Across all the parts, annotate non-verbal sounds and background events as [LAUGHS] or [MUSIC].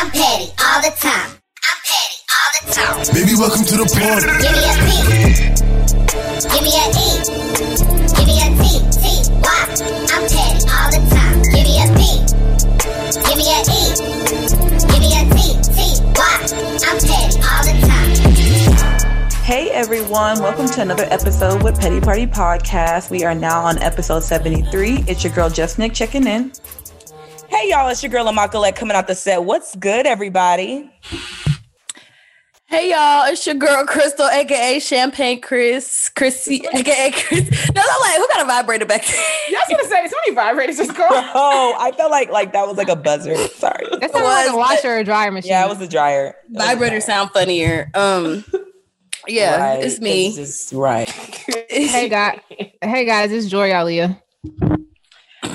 I'm petty all the time. I'm petty all the time. Baby, welcome to the party. Give me a P. Give me a E. Give me a T. T. Y. I'm petty all the time. Give me a P. Give me a E. Give me a T. T. Y. I'm petty all the time. Hey everyone, welcome to another episode with Petty Party Podcast. We are now on episode 73. It's your girl Just Nick checking in. Hey y'all, it's your girl Amakalette coming out the set. What's good, everybody? Hey y'all, it's your girl Crystal, aka Champagne Chris, Chrissy, aka Chris. No, I'm like, who got a vibrator back there? Yeah, I was gonna say, so many vibrators just [LAUGHS] go. Oh, I felt like like that was like a buzzer. Sorry. That sounded like was, a washer or dryer machine. Yeah, it was a dryer. It was Vibrator sound funnier. Um, yeah, Right, it's me. It's just right. Hey guys, hey guys, it's Joy Alia.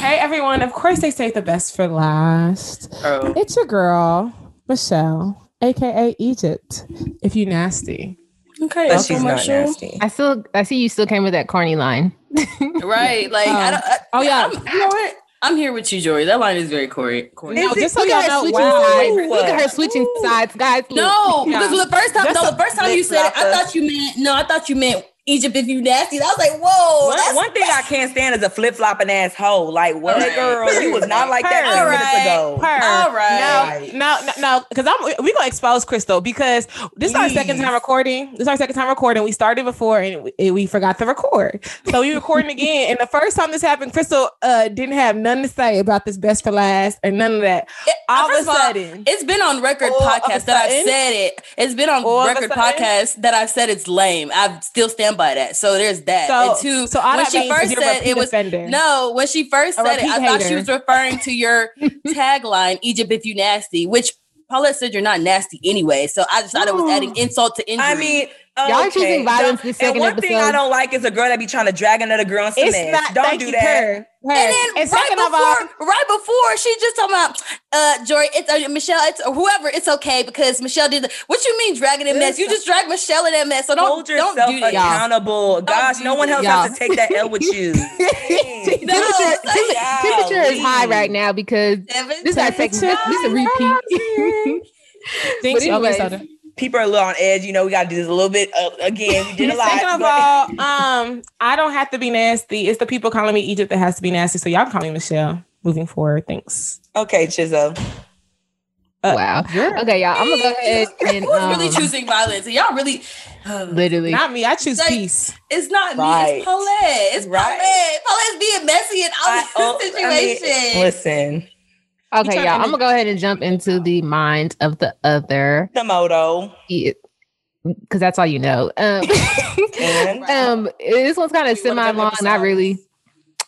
Hey everyone, of course they say the best for last. Oh. It's your girl, Michelle, aka Egypt. If you nasty. okay, But she's not show. nasty. I still I see you still came with that corny line. [LAUGHS] Right, like I Oh. don't. I, Oh, yeah. I'm, you know what? I'm here with you, Jory. That line is very corny. corny. Is No, it- just so look y'all at her know, switching wow. sides. Look at her switching sides, guys. look. No, Yeah. because the first time, Just no, the first time you said it, I thought you meant no, I thought you meant Egypt if you nasty. And I was like, whoa, One, that's one thing I can't stand is a flip flopping asshole. Like, what, Alright. girl? You was not like that Her. ten minutes Alright. ago. Her. All right. Now, no, now, no, because I'm we gonna expose Crystal because this is our second time recording. This is our second time recording. We started before and we, we forgot to record, so we're recording again. And the first time this happened, Crystal uh didn't have nothing to say about this best for last or none of that. It- All of first a all, sudden, it's been on record All of a podcast that I've said it. It's been on All record podcast that I've said it's lame. I've still stand by that. So there's that. So- and two, so when she first said it was offender. no. When she first said it, I repeat thought she was referring to your [LAUGHS] tagline, "Egypt if you nasty," which Paulette said you're not nasty anyway. So I just thought it was adding insult to injury. I mean, Y'all choosing violence Don't- this second and one thing I don't like is a girl that be trying to drag another girl in some it's mess. not. Don't do you, that. Her, her. And then right second before, of all, right before, she just talking about uh Jory, it's uh, Michelle, it's or whoever, it's okay because Michelle did. The, what you mean dragging in mess? You just drag Michelle in that mess. So don't Hold don't yourself do that. accountable. Gosh, do no one else Y'all. has to take that L with [LAUGHS] you. Temperature, No, temperature- golly. temperature is high right now because this is our second. This is a repeat. [LAUGHS] Thanks, But anyways, Soda. People are a little on edge. You know, we got to do this a little bit uh, again. We did a [LAUGHS] lot. Second of all, um, I don't have to be nasty. It's the people calling me Egypt that has to be nasty. So y'all can call me Michelle moving forward. Thanks. okay, Chizzo. Uh, wow. Okay, y'all. I'm gonna go ahead [LAUGHS] and Who's really um, choosing violence? And y'all really, literally. Not me. I choose Like- peace. it's not me. It's Paulette. It's Right. Paulette. Paulette's being messy in all I- oh, this I mean, situation. listen, Okay, y'all. I'm gonna go ahead and jump into the mind of the other, the moto. because that's all you know. Um, [LAUGHS] [LAUGHS] um, this one's kind of One of them semi long, not really.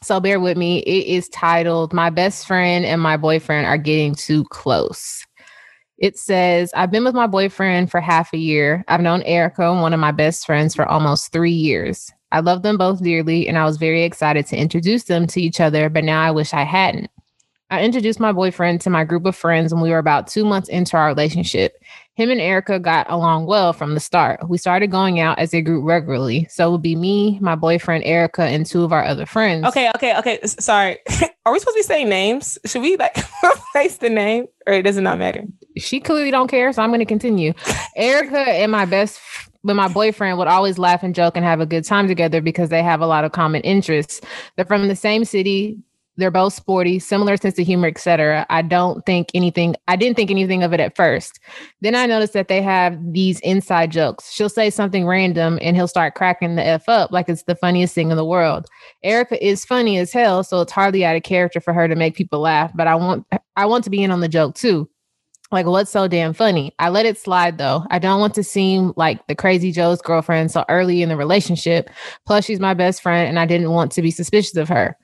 So bear with me. It is titled "My Best Friend and My Boyfriend Are Getting Too Close." It says, I've been with my boyfriend for half a year. I've known Erica, one of my best friends, for almost three years. I love them both dearly, and I was very excited to introduce them to each other, but now I wish I hadn't. I introduced my boyfriend to my group of friends when we were about two months into our relationship. Him and Erica got along well from the start. We started going out as a group regularly. So it would be me, my boyfriend Erica, and two of our other friends. Okay, okay, okay. S- Sorry. [LAUGHS] Are we supposed to be saying names? Should we like [LAUGHS] replace the name, or it does not matter? she clearly don't care, so I'm going to continue. [LAUGHS] Erica and my best, but my boyfriend would always laugh and joke and have a good time together because they have a lot of common interests. They're from the same city. They're both sporty, similar sense of humor, etc. I don't think anything. I didn't think anything of it at first. Then I noticed that they have these inside jokes. She'll say something random, and he'll start cracking the f up like it's the funniest thing in the world. Erica is funny as hell, so it's hardly out of character for her to make people laugh. But I want, I want to be in on the joke too. Like, what's so damn funny? I let it slide though. I don't want to seem like the crazy Joe's girlfriend so early in the relationship. Plus, she's my best friend, and I didn't want to be suspicious of her.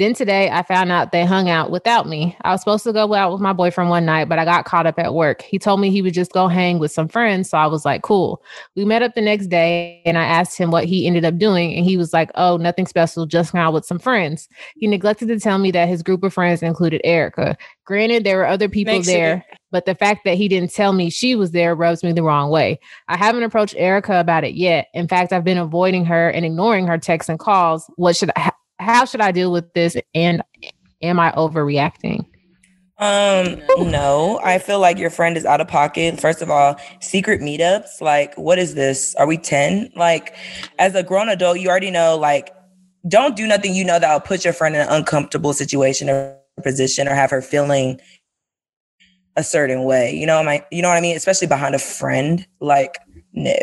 Then today, I found out they hung out without me. I was supposed to go out with my boyfriend one night, but I got caught up at work. He told me he would just go hang with some friends. So I was like, cool. We met up the next day and I asked him what he ended up doing. And he was like, oh, nothing special, just hung out with some friends. He neglected to tell me that his group of friends included Erica. Granted, there were other people Makes it- there, but the fact that he didn't tell me she was there rubs me the wrong way. I haven't approached Erica about it yet. In fact, I've been avoiding her and ignoring her texts and calls. What should I, how should I deal with this? And am I overreacting? Um, no, I feel like your friend is out of pocket. First of all, secret meetups. Like, what is this? Are we 10? Like, as a grown adult, you already know, like, don't do nothing you know that will put your friend in an uncomfortable situation or position or have her feeling a certain way. You know, my you know what I mean? Especially behind a friend. Like, no.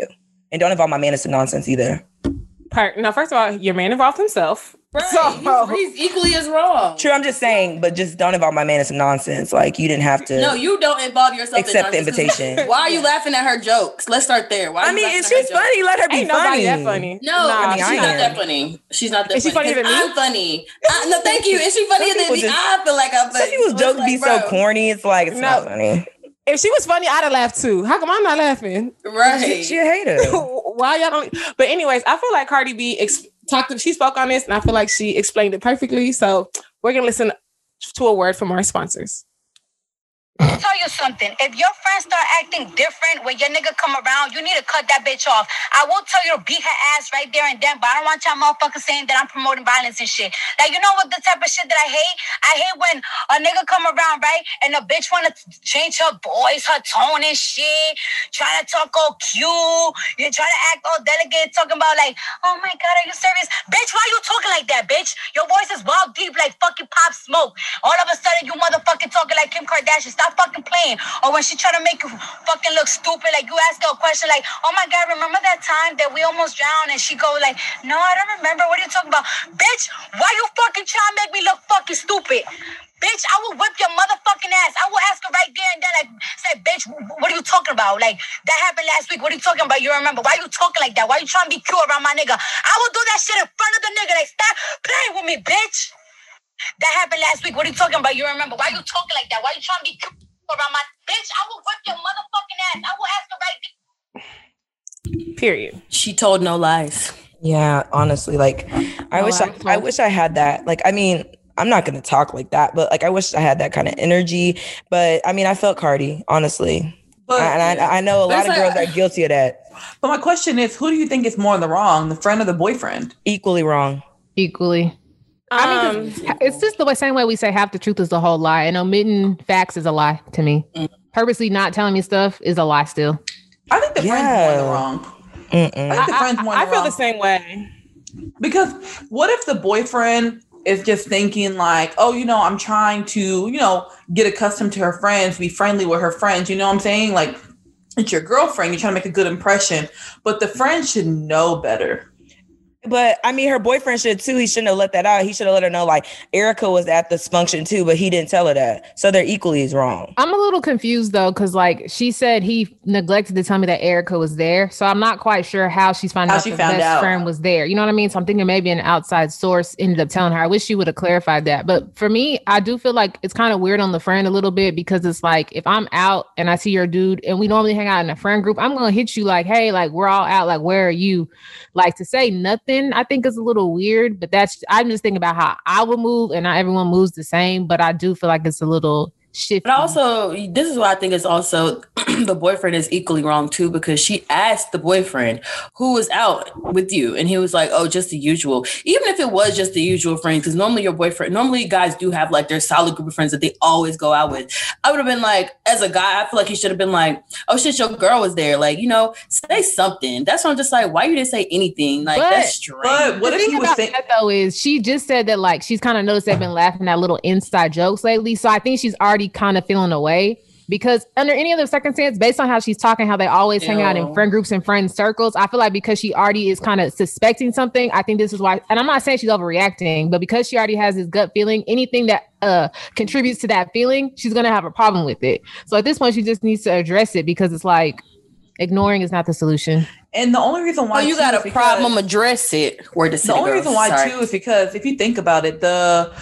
And don't involve my man in some nonsense either. Part, no, first of all, your man involved himself. Right. So- he's, he's equally as wrong. True, I'm just saying, but just don't involve my man in some nonsense. Like, you didn't have to No, you don't involve yourself. in accept the invitation. [LAUGHS] Why are you laughing at her jokes? Let's start there. Why? Are I mean, if at her she's jokes? funny, let her be Ain't nobody funny. that funny. No, Nah, I mean, she's I not that funny. She's not that Is she funny. funnier than 'Cause me? I'm funny. I, no, thank you. Is she funnier than me? just- I feel like I'm funny. Some people's jokes like, be so corny. It's like it's No. not funny. If she was funny, I'd have laughed too. How come I'm not laughing? Right. She, she a hater. [LAUGHS] Why y'all don't? But anyways, I feel like Cardi B ex- talked. To, she spoke on this, and I feel like she explained it perfectly. So we're gonna listen to a word from our sponsors. Tell you something. If your friends start acting different when your nigga come around, you need to cut that bitch off. I will tell you to beat her ass right there and then, but I don't want y'all motherfuckers saying that I'm promoting violence and shit. Like, you know what the type of shit that I hate? I hate when a nigga come around, right? And a bitch wanna change her voice, her tone and shit, trying to talk all cute. You're trying to act all delicate, talking about like, oh my god, are you serious? Bitch, why you talking like that, bitch? Your voice is wild deep like fucking pop smoke. All of a sudden, you motherfucking talking like Kim Kardashian. Stop fucking playing. Or when she try to make you fucking look stupid, like you ask her a question like, oh my God, remember that time that we almost drowned? And she go like, no, I don't remember. What are you talking about? Bitch, why you fucking trying to make me look fucking stupid? Bitch, I will whip your motherfucking ass. I will ask her right there and then, like, say, bitch, what are you talking about? Like, that happened last week. What are you talking about? You remember? Why you talking like that? Why you trying to be cute around my nigga? I will do that shit in front of the nigga. Like, stop playing with me, bitch. That happened last week. What are you talking about? You remember? Why are you talking like that? Why are you trying to be cute around my bitch? I will whip your motherfucking ass. I will ask her right. Period. She told no lies. Yeah, honestly, like I No, wish I, I absolutely. wish I had that. Like, I mean, I'm not gonna talk like that, but like I wish I had that kind of energy. But I mean, I felt Cardi, honestly, But, and I, I know a lot it's of girls like- are guilty of that. but my question is, who do you think is more in the wrong, the friend or the boyfriend? Equally wrong. Equally. Um, It's just the same way we say half the truth is the whole lie. And omitting facts is a lie to me. Mm. Purposely not telling me stuff is a lie still. I think the friend's more in the wrong. Mm-mm. I think the I, friend's more in I the feel wrong. the same way. Because what if the boyfriend is just thinking like, oh, you know, I'm trying to, you know, get accustomed to her friends, be friendly with her friends. You know what I'm saying? Like, it's your girlfriend. You're trying to make a good impression, but the friend should know better. But I mean, her boyfriend should too. He shouldn't have let that out. He should have let her know, like Erica was at this function too, but he didn't tell her that. So they're equally as wrong. I'm a little confused though, because like she said he neglected to tell me that Erica was there. So I'm not quite sure how she's finding How out she the found best out. friend was there. You know what I mean? So I'm thinking maybe an outside source ended up telling her. I wish she would have clarified that. But for me, I do feel like it's kind of weird on the friend a little bit because it's like if I'm out and I see your dude and we normally hang out in a friend group, I'm gonna hit you like, hey, like we're all out, like where are you? Like to say nothing, I think is a little weird, but that's I'm just thinking about how I would move and not everyone moves the same, but I do feel like it's a little shifty. But also, this is why I think it's also [CLEARS THROAT] the boyfriend is equally wrong too, because she asked the boyfriend who was out with you, and he was like, "Oh, just the usual." Even if it was just the usual friends, because normally your boyfriend, normally guys do have like their solid group of friends that they always go out with. I would have been like, as a guy, I feel like he should have been like, "Oh shit, your girl was there." Like, you know, say something. That's why I'm just like, why you didn't say anything? Like But- that's strange. But what the if thing he was about saying? that though is she just said that like she's kind of noticed they've been laughing at little inside jokes lately. So I think she's already kind of feeling away because under any other circumstance, based on how she's talking, how they always hang out in friend groups and friend circles, I feel like because she already is kind of suspecting something, I think this is why. And I'm not saying she's overreacting, but because she already has this gut feeling, anything that uh contributes to that feeling, she's gonna have a problem with it. So at this point, she just needs to address it because it's like ignoring is not the solution. And the only reason oh, why you got a problem? Address it. Where the The only reason why too is because if you think about it, the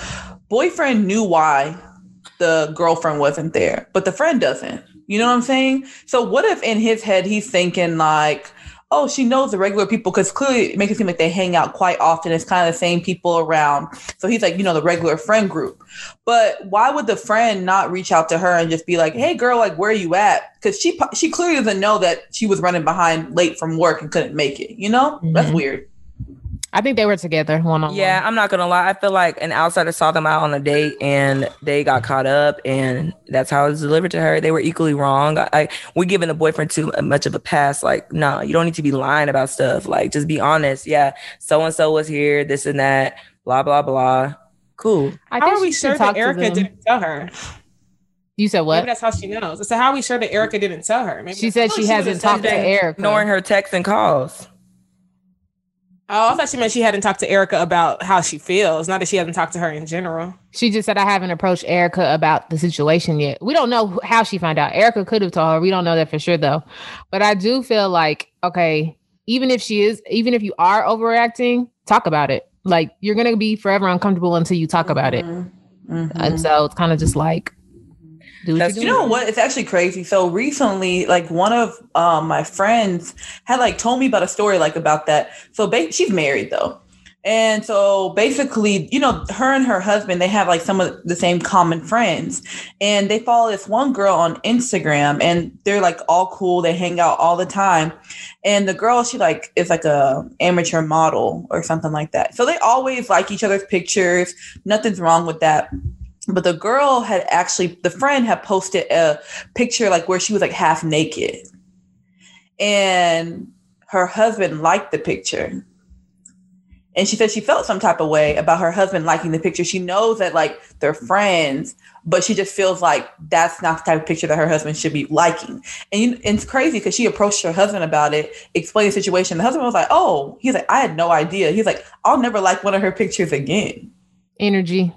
boyfriend knew why the girlfriend wasn't there, but the friend doesn't. You know what I'm saying? So what if in his head he's thinking like, oh, she knows the regular people because clearly it makes it seem like they hang out quite often. It's kind of the same people around. So he's like, you know, the regular friend group. But why would the friend not reach out to her and just be like, hey, girl, like where are you at? Because she she clearly doesn't know that she was running behind late from work and couldn't make it. You know, that's Mhm. weird. I think they were together one on. Yeah, I'm not gonna lie. I feel like an outsider saw them out on a date and they got caught up, and that's how it was delivered to her. They were equally wrong. I, I we're giving the boyfriend too much of a pass. Like, no, you don't need to be lying about stuff. Like, just be honest. Yeah, so and so was here, this and that, blah blah blah. Cool. I How are we should sure talk that Erica didn't tell her? You said what? Maybe that's how she knows. So how are we sure that Erica didn't tell her? Maybe She said she would've hasn't talked to that. Erica. Ignoring her texts and calls. Oh, I thought she meant she hadn't talked to Erica about how she feels, not that she hasn't talked to her in general. She just said I haven't approached Erica about the situation yet. We don't know how she found out. Erica could have told her. We don't know that for sure though. But I do feel like okay, even if she is, even if you are overreacting, talk about it. Like you're gonna be forever uncomfortable until you talk about it. Mhm. And so it's kind of just like That's- you You know what? It's actually crazy. So recently, like one of um, my friends had like told me about a story like about that. So ba- she's married though. And so basically, you know, her and her husband, they have like some of the same common friends. And they follow this one girl on Instagram and they're like all cool. They hang out all the time. And the girl, she like is like a amateur model or something like that. So they always like each other's pictures. Nothing's wrong with that. But the girl had actually, the friend had posted a picture like where she was like half naked. And her husband liked the picture. And she said she felt some type of way about her husband liking the picture. She knows that like they're friends, but she just feels like that's not the type of picture that her husband should be liking. And, you, and it's crazy because she approached her husband about it, explained the situation. The husband was like, "Oh," he's like, "I had no idea." He's like, "I'll never like one of her pictures again." Energy.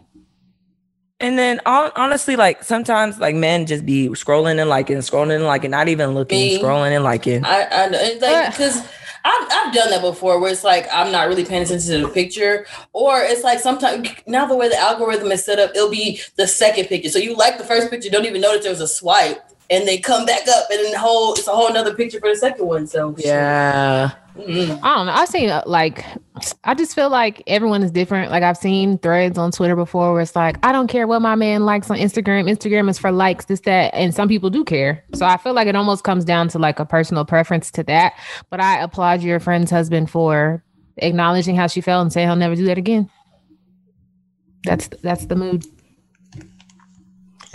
And then hon- honestly, like sometimes like men just be scrolling and liking, scrolling and liking, not even looking, Me. scrolling and liking. I, I know, it's like because I've, I've done that before where it's like I'm not really paying attention to the picture, or it's like sometimes now the way the algorithm is set up, it'll be the second picture. So you like the first picture, don't even notice there was a swipe, and they come back up, and then the whole it's a whole another picture for the second one. So Yeah. mm I don't know. I've seen uh, like, I just feel like everyone is different. Like I've seen threads on Twitter before where it's like, I don't care what my man likes on Instagram. Instagram is for likes, this, that. And some people do care. So I feel like it almost comes down to like a personal preference to that. But I applaud your friend's husband for acknowledging how she felt and saying he'll never do that again. That's that's the mood.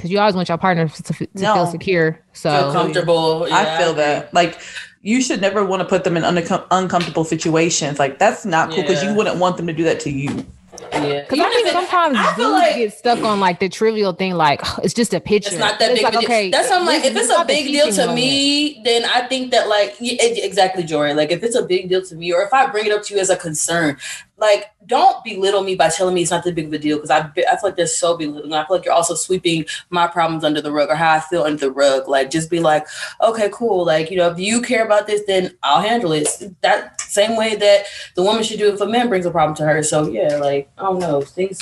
Because you always want your partner to, to No. feel secure. feel So comfortable. I feel that. Like you should never want to put them in uncom- uncomfortable situations. Like that's not cool because Yeah. you wouldn't want them to do that to you. Yeah, Because I think sometimes I dudes like- get stuck on like the trivial thing, like [SIGHS] it's just a picture. It's not that It's big like, deal. That's why I'm like, if it's a big deal to moment. me, then I think that like yeah, exactly, Jory. Like if it's a big deal to me, or if I bring it up to you as a concern, like don't belittle me by telling me it's not that big of a deal because I I feel like that's so belittling. I feel like you're also sweeping my problems under the rug or how I feel under the rug. Like just be like, okay, cool. Like you know, if you care about this, then I'll handle it. That same way that the woman should do if a man brings a problem to her. So yeah, like I don't know things.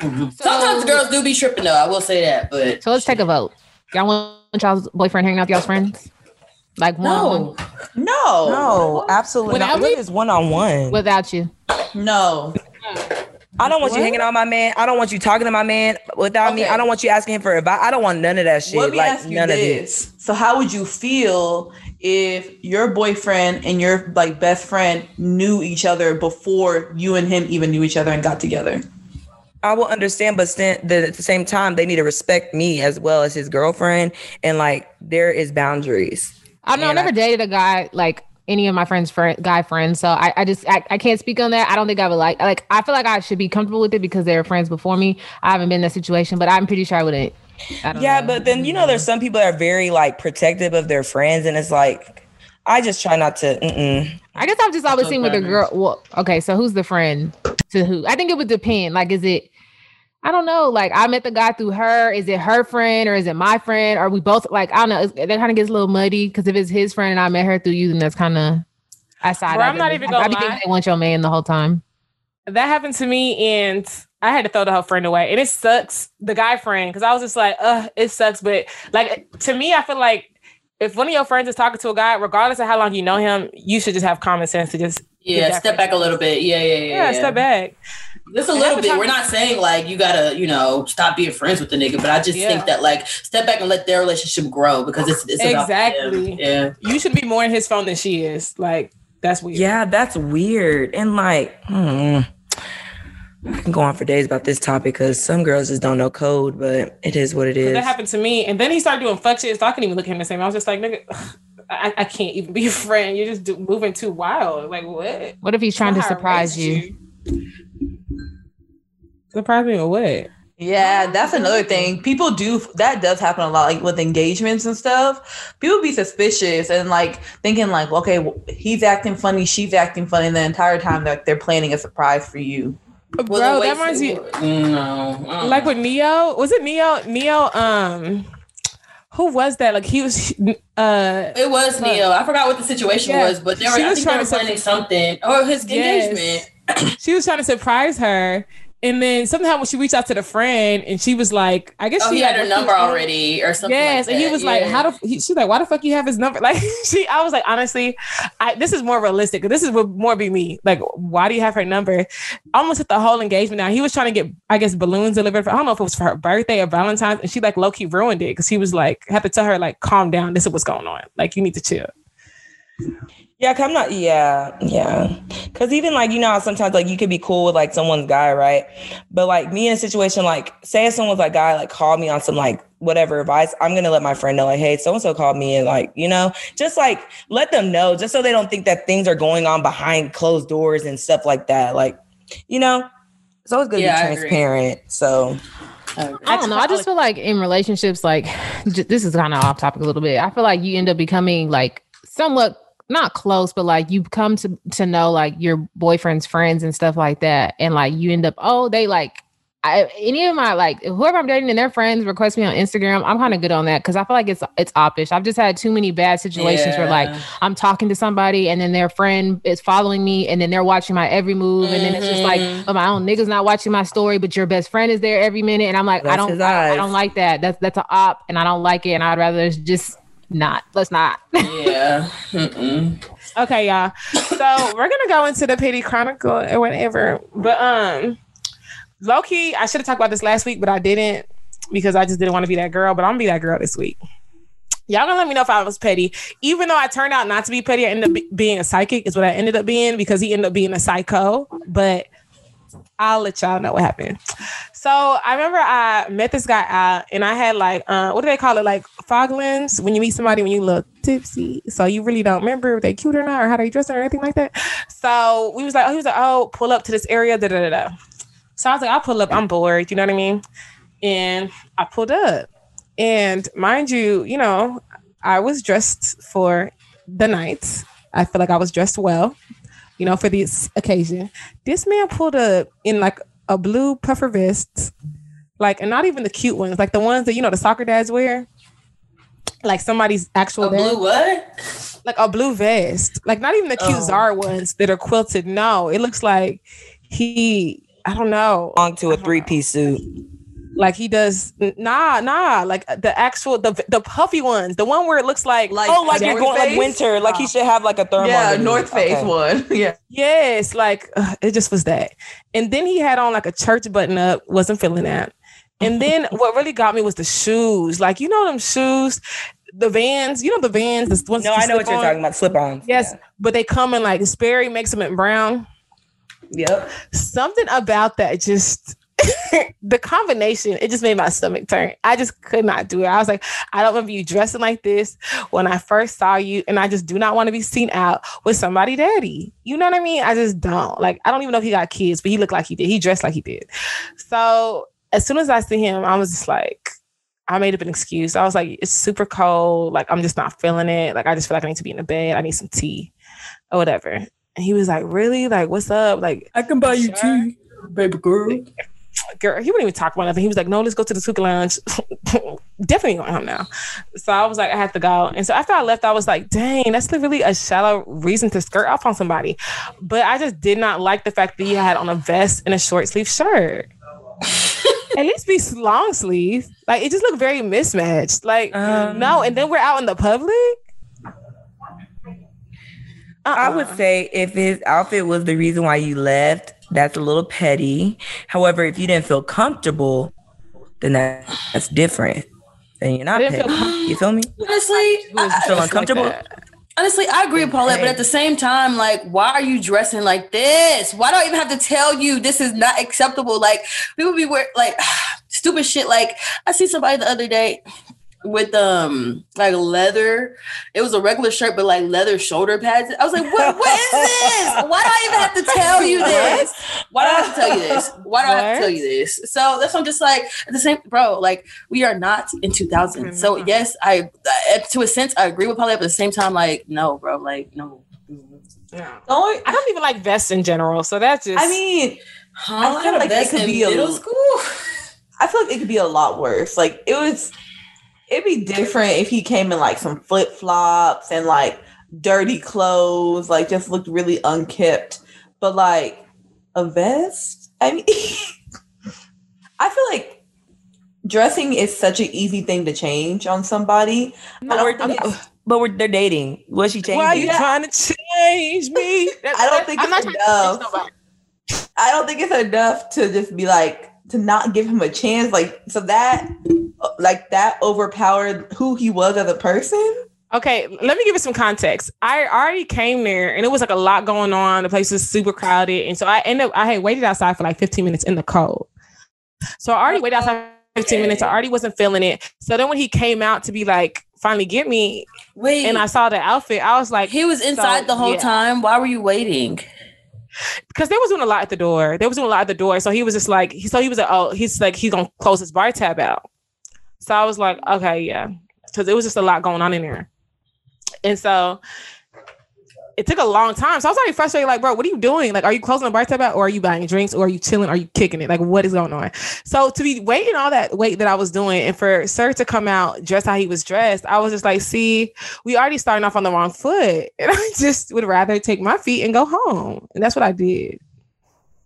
Mm-hmm. Sometimes the girls do be tripping though. I will say that, but So let's take a vote. Y'all want y'all's boyfriend hanging out with y'all's friends? Like one no. one No, No, absolutely Without not. me? What is one on one? without you. no. I don't want What? you hanging out my man. I don't want you talking to my man without me. I don't want you asking him for advice. I don't want none of that shit. Let me like ask you none of this. So how would you feel if your boyfriend and your like best friend knew each other before you and him even knew each other and got together? I will understand, but st- the, at the same time, they need to respect me as well as his girlfriend, and like there is boundaries. I know. I never I- dated a guy like any of my friends' friend, guy friends. So I, I just I, I can't speak on that. I don't think I would like like I feel like I should be comfortable with it because they were friends before me. I haven't been in that situation, but I'm pretty sure I wouldn't. I don't Yeah, know. but then you know, there's some people that are very like protective of their friends, and it's like I just try not to. Mm-mm. I guess I've just always seen with a girl. Well, okay, so who's the friend to who? I think it would depend. Like, is it? I don't know. Like, I met the guy through her. Is it her friend or is it my friend? Are we both like? I don't know. It's- That kind of gets a little muddy because if it's his friend and I met her through you, then that's kind of. I side. Bro, I'm not even I- gonna I be lie. thinking they want your man the whole time. that happened to me and I had to throw the whole friend away. And it sucks, the guy friend, because I was just like, uh, it sucks. But like to me, I feel like if one of your friends is talking to a guy, regardless of how long you know him, you should just have common sense to just Yeah, step back a little bit. Yeah, yeah, yeah. yeah, step back. Just a little bit. We're not saying like you gotta, you know, stop being friends with the nigga, but I just Yeah. think that like step back and let their relationship grow because it's it's about. Exactly. Yeah. You should be more in his phone than she is. Like That's weird. Yeah, that's weird. And like, hmm, I can go on for days about this topic because some girls just don't know code, but it is what it is. That happened to me. And then he started doing fuck shit. So I couldn't even look at him the same. I was just like, nigga, [SIGHS] I, I can't even be a friend. You're just do, moving too wild. Like, what? What if he's trying to surprise raised you? Surprise me or what? Yeah, that's another thing. People do that does happen a lot, like with engagements and stuff. People be suspicious and like thinking like, okay, well, he's acting funny, she's acting funny, and the entire time that they're planning a surprise for you. Bro, Well, that reminds you. No, I don't like with Neo, was it Neo? Neo, um, who was that? Like he was, uh, It was Neo. I forgot what the situation Yeah. was, but they were, She I was think they trying were to say- planning something or his Yes. engagement. she was trying to surprise her, and then somehow when she reached out to the friend, and she was like, I guess Oh, she he had her number already or something. Yes, like and he was like, "How do He, she's like, "Why the fuck you have his number?" [LAUGHS] Like, she, I was like, honestly, I this is more realistic. This is would more be me. Like, why do you have her number? Almost hit the whole engagement. Now he was trying to get, I guess, balloons delivered. For, I don't know if it was for her birthday or Valentine's, and she like low key ruined it because he was like, had to tell her like, calm down. This is what's going on. Like, you need to chill. Yeah, cause I'm not. Yeah, yeah. Cause even like you know, how sometimes like you could be cool with like someone's guy, right? But like me in a situation like, say if someone's like guy like called me on some like whatever advice, I'm gonna let my friend know like, hey, so and so called me and like you know, just like let them know, just so they don't think that things are going on behind closed doors and stuff like that. Like, you know, it's always good Yeah, to be transparent. So I. I don't know. I just feel like in relationships, like j- this is kind of off topic a little bit. I feel like you end up becoming like somewhat not close, but like you come to to know like your boyfriend's friends and stuff like that, and like you end up oh they like. I, any of my like whoever I'm dating and their friends request me on Instagram, I'm kind of good on that because I feel like it's it's oppish. I've just had too many bad situations where like I'm talking to somebody and then their friend is following me and then they're watching my every move and then it's just like Mhm. oh, my own nigga's not watching my story but your best friend is there every minute and I'm like I don't I, I don't like that that's that's an op and I don't like it and I'd rather just not let's not yeah. Mm-mm. Okay, y'all. So we're gonna go into the pity chronicle or whatever. But um low key, I should have talked about this last week, but I didn't because I just didn't want to be that girl. But I'm gonna be that girl this week. Y'all gonna let me know if I was petty. Even though I turned out not to be petty, I ended up be- being a psychic, is what I ended up being because he ended up being a psycho. But I'll let y'all know what happened. So I remember I met this guy out and I had like uh what do they call it? Like fog lens when you meet somebody when you look tipsy. So you really don't remember if they cute or not or how they dress or anything like that. So we was like, oh, he was like, oh, pull up to this area, da da da da. So I was like, I'll pull up, I'm bored, you know what I mean? And I pulled up. And mind you, you know, I was dressed for the night. I feel like I was dressed well, you know, for this occasion. This man pulled up in like a blue puffer vest, like, and not even the cute ones, like the ones that you know the soccer dads wear, like somebody's actual A dad, blue what? like a blue vest, like not even the cute Oh. Zara ones that are quilted. No, it looks like he, I don't know, belong to a three piece suit. Like he does. Nah, nah, like uh, the actual the the puffy ones, the one where it looks like Like- Oh, like you're going like winter. Like he ah. should have like a thermal. yeah. North Face Okay. one. [LAUGHS] Yeah. Yes, like ugh, it just was that. And then he had on like a church button up, wasn't feeling that. And [LAUGHS] then what really got me was the shoes. Like, you know them shoes, the vans, you know the vans, the ones No, I know what you're talking about. Slip ons. Yes, but they come in like Sperry makes them in brown. Yep. Something about that just [LAUGHS] the combination, it just made my stomach turn. I just could not do it. I was like, I don't remember you dressing like this when I first saw you, and I just do not want to be seen out with somebody daddy. You know what I mean? I just don't. Like, I don't even know if he got kids, but he looked like he did. He dressed like he did. So as soon as I see him, I was just like, I made up an excuse. I was like, it's super cold. Like, I'm just not feeling it. Like, I just feel like I need to be in the bed. I need some tea or whatever. And he was like, really? Like, what's up? Like, I can buy you Sure. tea, baby girl. Girl, he wouldn't even talk about nothing. He was like, no, let's go to the Suka Lounge. [LAUGHS] Definitely going home now. So I was like, I have to go. And so after I left, I was like, dang, that's really a shallow reason to skirt off on somebody. But I just did not like the fact that he had on a vest and a short sleeve shirt. At least be long sleeve. Like it just looked very mismatched. Like Um, no, and then we're out in the public. I Uh-uh. would say if his outfit was the reason why you left, that's a little petty. However, if you didn't feel comfortable, then that, that's different. Then you're not petty. feel you feel me? Honestly, I, Feel just uncomfortable? Like. Honestly, I agree with Paulette, but at the same time, like, why are you dressing like this? Why do I even have to tell you this is not acceptable? Like, people be wear like [SIGHS] stupid shit. Like, I see somebody the other day with um like leather. It was a regular shirt, but like leather shoulder pads. I was like, what what is this? [LAUGHS] Why do I even have to tell you this? Why do I have to tell you this? Why do I have to tell you this? So that's I'm just like at the same bro, like we are not in 2000. So yes, I uh, to a sense I agree with Polly, but at the same time, like, no, bro, like no. Yeah. I don't even like vests in general, so that's just. I mean, Huh? I feel like it could be a middle school. I feel like it could be a lot worse. Like it was, it'd be different if he came in like some flip flops and like dirty clothes, like just looked really unkempt. But like a vest, I mean, [LAUGHS] I feel like dressing is such an easy thing to change on somebody. But I we're, don't think it's- [SIGHS] but we're they're dating. Was she changing? Why are you Yeah. trying to change me? [LAUGHS] I don't think I'm it's not enough. I don't think it's enough to just be like to not give him a chance. Like so that like that overpowered who he was as a person. Okay, let me give you some context. I already came there and it was like a lot going on. The place was super crowded. And so I ended up, I had waited outside for like 15 minutes in the cold. So I already waited outside 15 minutes. I already wasn't feeling it. So then when he came out to be like, finally get me, Wait, and I saw the outfit, I was like, he was inside So, the whole yeah. time. Why were you waiting? Because they was doing a lot at the door. They was doing a lot at the door. So he was just like, he so he was like, oh, he's like, he's gonna close his bar tab out. So I was like, okay, yeah, because it was just a lot going on in there, and so it took a long time. So I was already frustrated, like, bro, what are you doing? Like, are you closing the bar tab out, or are you buying drinks, or are you chilling, are you kicking it? Like, what is going on? So to be waiting all that wait that I was doing, and for Sir to come out dressed how he was dressed, I was just like, see, we already starting off on the wrong foot, [LAUGHS] and I just would rather take my feet and go home, and that's what I did.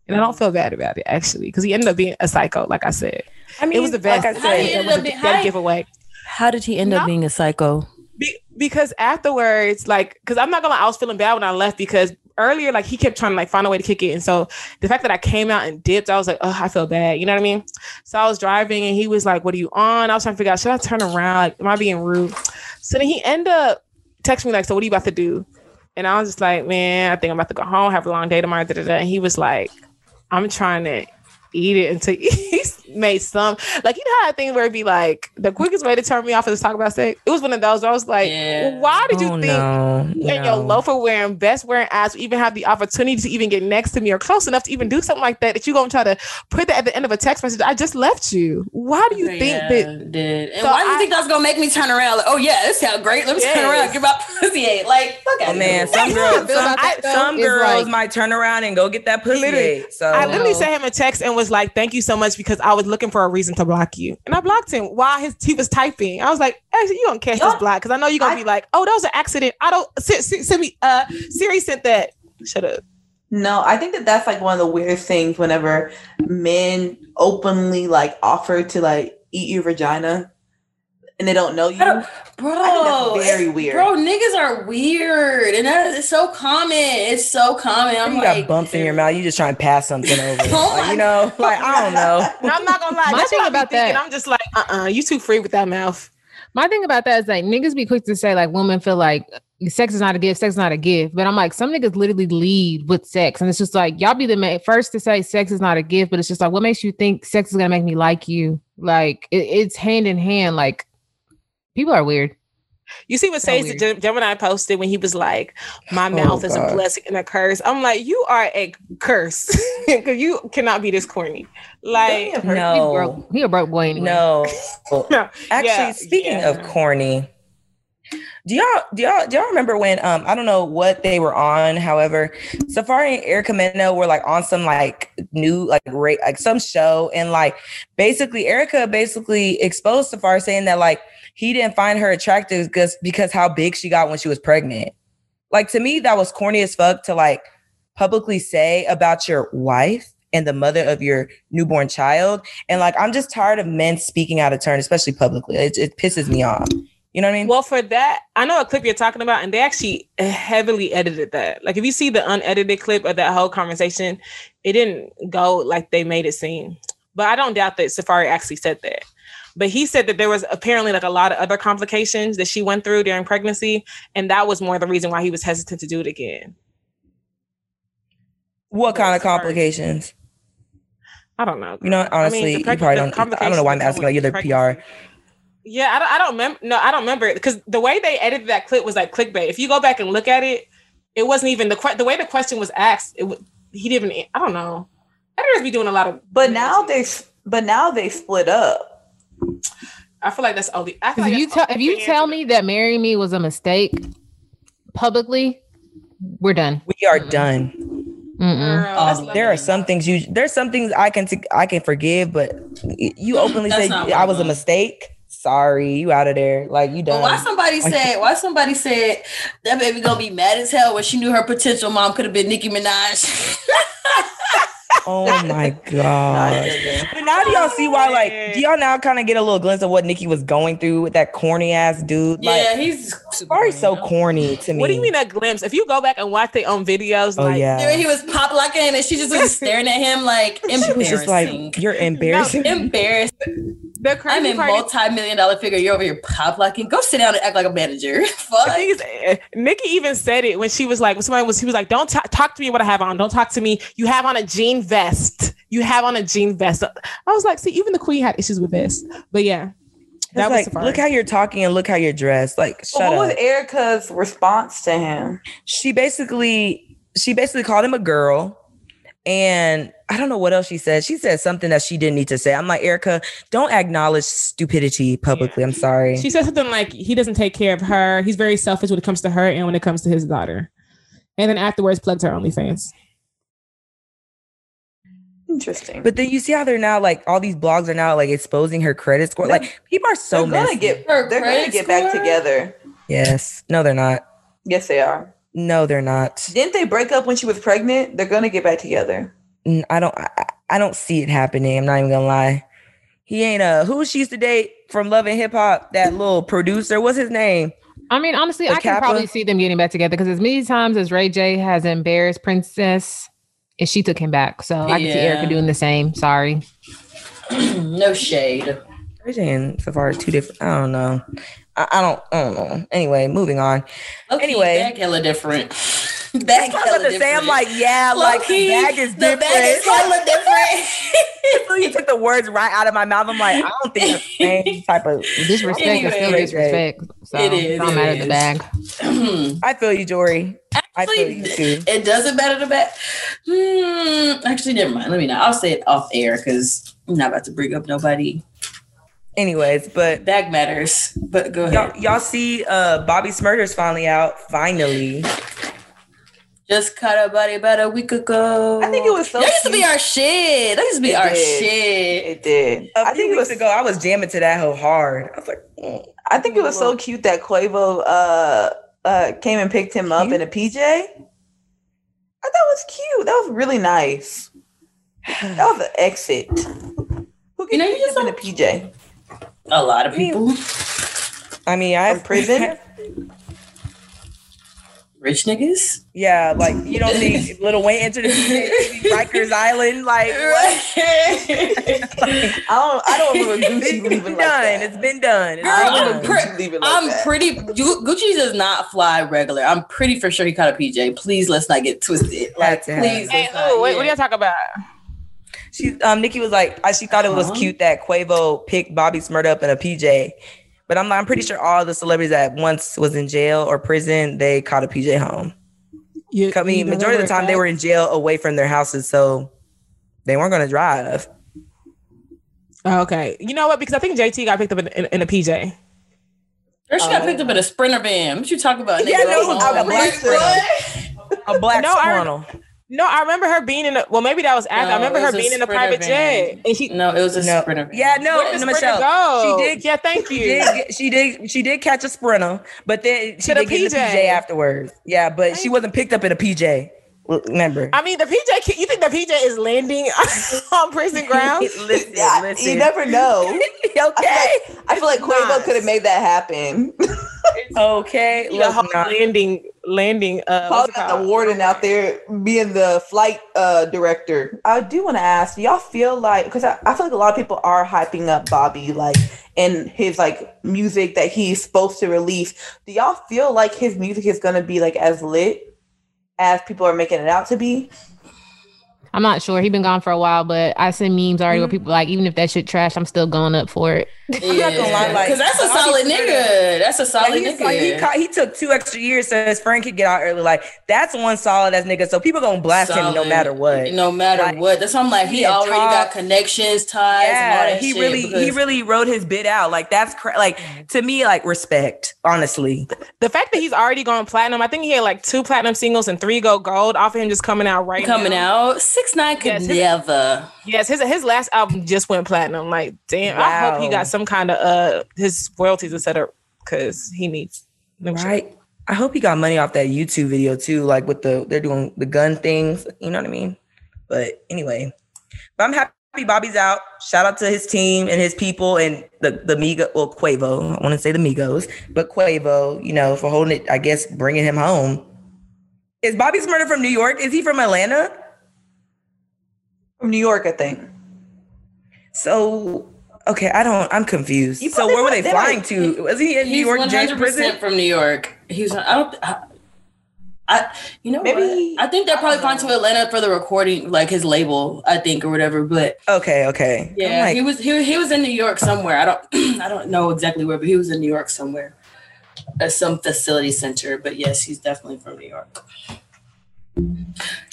And I don't feel bad about it actually, because he ended up being a psycho, like I said. I mean, it was the best. Like I said, it was up a dead how- giveaway. How did he end No. being a psycho? Be- because afterwards, like, because I'm not gonna I was feeling bad when I left because earlier, like, he kept trying to like find a way to kick it, and so the fact that I came out and dipped, I was like, oh, I feel bad, you know what I mean? So I was driving, and he was like, "What are you on?" I was trying to figure out, should I turn around? Like, am I being rude? So then he ended up texting me like, "So what are you about to do?" And I was just like, "Man, I think I'm about to go home, have a long day tomorrow." Da, da, da. And he was like, "I'm trying to." Eat it until he's [LAUGHS] made some like you know how that thing where it'd be like the quickest way to turn me off is to talk about sex. It was one of those where I was like, Yeah. why did you oh, think no, you and your no. loafer wearing, best wearing ass would even have the opportunity to even get next to me or close enough to even do something like that? That you gonna try to put that at the end of a text message? I just left you. Why do you think uh, that? did. And So why do you I- think that's gonna make me turn around? Like, oh yeah, this sounds great. Let me turn around, give my pussy ate. Like, fuck Oh out man, some That's how I girls, some, about that, though, some girls like- might turn around and go get that pussy. Literally. So I literally No. sent him a text and was like, "Thank you so much," because I was looking for a reason to block you, and I blocked him while his he was typing. I was like, "Actually, you don't catch this block because I know you're gonna I- be like, oh, that was an accident. I don't send, send, send me. Uh, Siri sent that. Shut up. No, I think that that's like one of the weirdest things whenever men openly like offer to like eat your vagina and they don't know you. I don't- Bro, I think that's very weird. Bro, niggas are weird, and that is so common. It's so common. I'm you like, got bumps in your mouth. You just trying to pass something over. [LAUGHS] Oh Like, you know, like I don't know. [LAUGHS] No, I'm not gonna lie. My That's thing what I be about thinking. that- I'm just like, uh, uh you too free with that mouth. My thing about that is like niggas be quick to say like women feel like sex is not a gift, sex is not a gift. But I'm like, some niggas literally lead with sex. And it's just like y'all be the ma- first to say sex is not a gift, but it's just like what makes you think sex is gonna make me like you? Like it, it's hand in hand. Like people are weird. You see what So Sage weird. Gem- Gemini posted when he was like, "My Oh, mouth is a blessing and a curse." I'm like, "You are a curse [LAUGHS] because you cannot be this corny." Like, Damn, her- He No, broke, he a broke boy anyway. no. [LAUGHS] no, Actually, Yeah, speaking yeah. of corny, do y'all do y'all do y'all remember when um I don't know what they were on, however, Safaree and Erica Mena were like on some like new like ra- like some show and like basically Erica basically exposed Safaree saying that like he didn't find her attractive because because how big she got when she was pregnant. Like to me, that was corny as fuck to like publicly say about your wife and the mother of your newborn child. And like, I'm just tired of men speaking out of turn, especially publicly. It, it pisses me off. You know what I mean? well, for that, I know a clip you're talking about, and they actually heavily edited that. Like, if you see the unedited clip of that whole conversation, it didn't go like they made it seem. But I don't doubt that Safaree actually said that. But he said that there was apparently like a lot of other complications that she went through during pregnancy, and that was more the reason why he was hesitant to do it again. What kind of complications? I don't know. You know, honestly, the you preg- probably don't. I don't know why I'm asking about you. They're pregnancy- PR. Yeah, I don't, I don't remember. No, I don't remember it because the way they edited that clip was like clickbait. If you go back and look at it, it wasn't even the que- the way the question was asked. It wa- he didn't. I don't know. Editors be doing a lot of. But now they but now they split up. I feel like that's only. I feel If you tell if you tell me that marrying me was a mistake publicly, we're done. We are Mm-mm. done. Girl, um, that's there There are some things you. There's some things I can. T- I can forgive, but you openly say I was a mistake. Sorry, you out of there. Like you But done. why somebody said why somebody said that baby gonna be mad as hell when she knew her potential mom could have been Nicki Minaj. [LAUGHS] Oh my god. [LAUGHS] But now do y'all see why? Like, do y'all now kind of get a little glimpse of what Nicki was going through with that corny ass dude? Like, yeah, he's super so corny to me. What do you mean a glimpse? If you go back and watch their own videos, Oh like, There yeah. he was pop locking and she just was staring at him like [LAUGHS] She was just like, "You're [LAUGHS] embarrassing." Embarrassed. The I'm crazy a part multi-million dollar figure. You're over here pop locking. Go sit down and act like a manager. The [LAUGHS] Fuck. thing eh, Nicki even said it when she was like, when somebody was, he was like, "Don't ta- talk to me what I have on. Don't talk to me. You have on a jean vest. You have on a jean vest." I was like, "See, even the queen had issues with this." But yeah, It's that was like, Safaree. look how you're talking and look how you're dressed. Like, But shut what was. Erica's response to him? She basically, she basically called him a girl, and I don't know what else she said. She said something that she didn't need to say. I'm like, Erica, don't acknowledge stupidity publicly. I'm sorry. She said something like he doesn't take care of her. He's very selfish when it comes to her and when it comes to his daughter. And then afterwards, plugged her OnlyFans. Interesting. But then you see how they're now like all these blogs are now like exposing her credit score. Like people are so they're gonna get Her they're gonna credit get back together. yes. No, they're not. Yes, they are. No, they're not. Didn't they break up when she was pregnant? They're gonna get back together. N- I don't. I, I- I don't see it happening. I'm not even gonna lie. He ain't a who she used to date from Love and Hip Hop. That little producer. What's his name? I mean, honestly, The I can probably see them getting back together because as many times as Ray J has embarrassed Princess, and she took him back. So I can see Erica doing the same. Sorry. [CLEARS THROAT] no shade. Ray J and Safaree are two different. I don't know. I, I don't. I don't know. Anyway, moving on. Low-key, Anyway. bag hella different. That's Bag what I was hella about to say. I'm like, yeah, like the Low-key, bag is the different. bag is hella different. [LAUGHS] So you took the words right out of my mouth. I'm like, I don't think that's the same [LAUGHS] type of. Disrespect is still disrespect. So It it is, don't it matter the bag. [CLEARS THROAT] I feel you, Jory. Actually, you it doesn't matter the back. Hmm, actually, never mind. Let me know. I'll say it off air because I'm not about to bring up nobody. Anyways, but Bag matters. But go ahead. y'all, y'all see, uh, Bobby Shmurda's finally out. Finally. Just cut a body about a week ago. I think it was so That used to be our shit. That used to be It our did. shit. It did. A I few think it weeks was ago, I was jamming to that whole hard. I was like, mm. I think it was so cute that Quavo uh uh came and picked him up in a PJ. I thought it was cute. That was really nice. That was an exit. Who You know, you just up in a PJ? A lot of people. I mean, I have prison? [LAUGHS] Rich niggas. yeah, like you don't think Lil Wayne entered the [LAUGHS] Rikers Island. Like, what? [LAUGHS] I don't I don't remember Gucci It's been done. that. It's been done. It's Girl, I been I'm done. pre- Gucci like I'm that. pretty. Gu- Gucci does not fly regular. I'm pretty for sure he caught a PJ. Please let's not get twisted. Like, Had please. have. Hey, let's not- What, what are y'all talking about? She, um, Nikki was like, I, she thought it was Uh-huh. cute that Quavo picked Bobby Shmurda up in a PJ. But I'm, I'm pretty sure all the celebrities that once was in jail or prison, they caught a PJ home. You, I mean, majority of the time they were in jail away from their houses, so they weren't gonna drive. Oh, okay. You know what? Because I think JT got picked up in, in, in a PJ. Girl, she got picked up in a sprinter van. What you talking about? [LAUGHS] Yeah, nigga? no, a black what? A black No, I- squirrel. No, I remember her being in a. Well, maybe that was after. I remember her being in a private van. jet, and she. No, it was a No. sprinter van. Yeah, no, Where no, Michelle. go? She did. Yeah, thank She you. did, she did. She did catch a sprinter, but then she To the did get in the PJ. PJ afterwards. Yeah, but she wasn't picked up in a PJ. L- Remember? I mean, the PJ. You think the PJ is landing [LAUGHS] on prison [LAUGHS] grounds? listen, Yeah, [LAUGHS] listen. you never know. okay, I feel like Quavo could have made that happen. okay. The Let's whole landing landing. Uh, Paul got the warden out there being the flight uh, director. I do want to ask, y'all feel like because I, I feel like a lot of people are hyping up Bobby like in his like music that he's supposed to release. Do y'all feel like his music is gonna be like as lit as people are making it out to be? I'm not sure. He's been gone for a while, but I seen memes already where mm-hmm. people like, even if that shit trash, I'm still going up for it. [LAUGHS] I'm not gonna lie, like, because that's a solid Shmurda- nigga. That's a solid he's nigga. like, he, ca- he took two extra years so his friend could get out early. Like that's one solid as nigga. So people gonna blast him no matter what. No matter Like, what. That's why I'm like, he, he already talk- got connections, ties, and all yeah, that he shit really he really wrote his bit out. Like that's cra- like mm-hmm. to me like respect. Honestly, The fact that he's already gone platinum, I think he had like two platinum singles and three go gold off of him just coming out right now. coming now. out. Six nine could Yes, his- never. Yes, his his last album just went platinum. Like, damn, I hope he got some kind of uh his royalties etc. Because he needs them shit. right? I hope he got money off that YouTube video too. Like with the they're doing the gun things. You know what I mean? But anyway, but I'm happy Bobby's out. Shout out to his team and his people and the the Migo. Well, Quavo. I want to say the Migos, but Quavo. You know for holding it. I guess bringing him home. Is Bobby Shmurda from New York? Is he from Atlanta? From New York, I think. So okay, I don't. I'm confused. You so where were they flying to? Was he in New York jail hundred percent from New York. He's. I don't. I, I you know Maybe- what? I think they're probably flying to Atlanta for the recording, like his label, I think, or whatever. But Okay, okay. Yeah, like, he was he, he was in New York somewhere. I don't [CLEARS THROAT] I don't know exactly where, but he was in New York somewhere at some facility center. But yes, he's definitely from New York.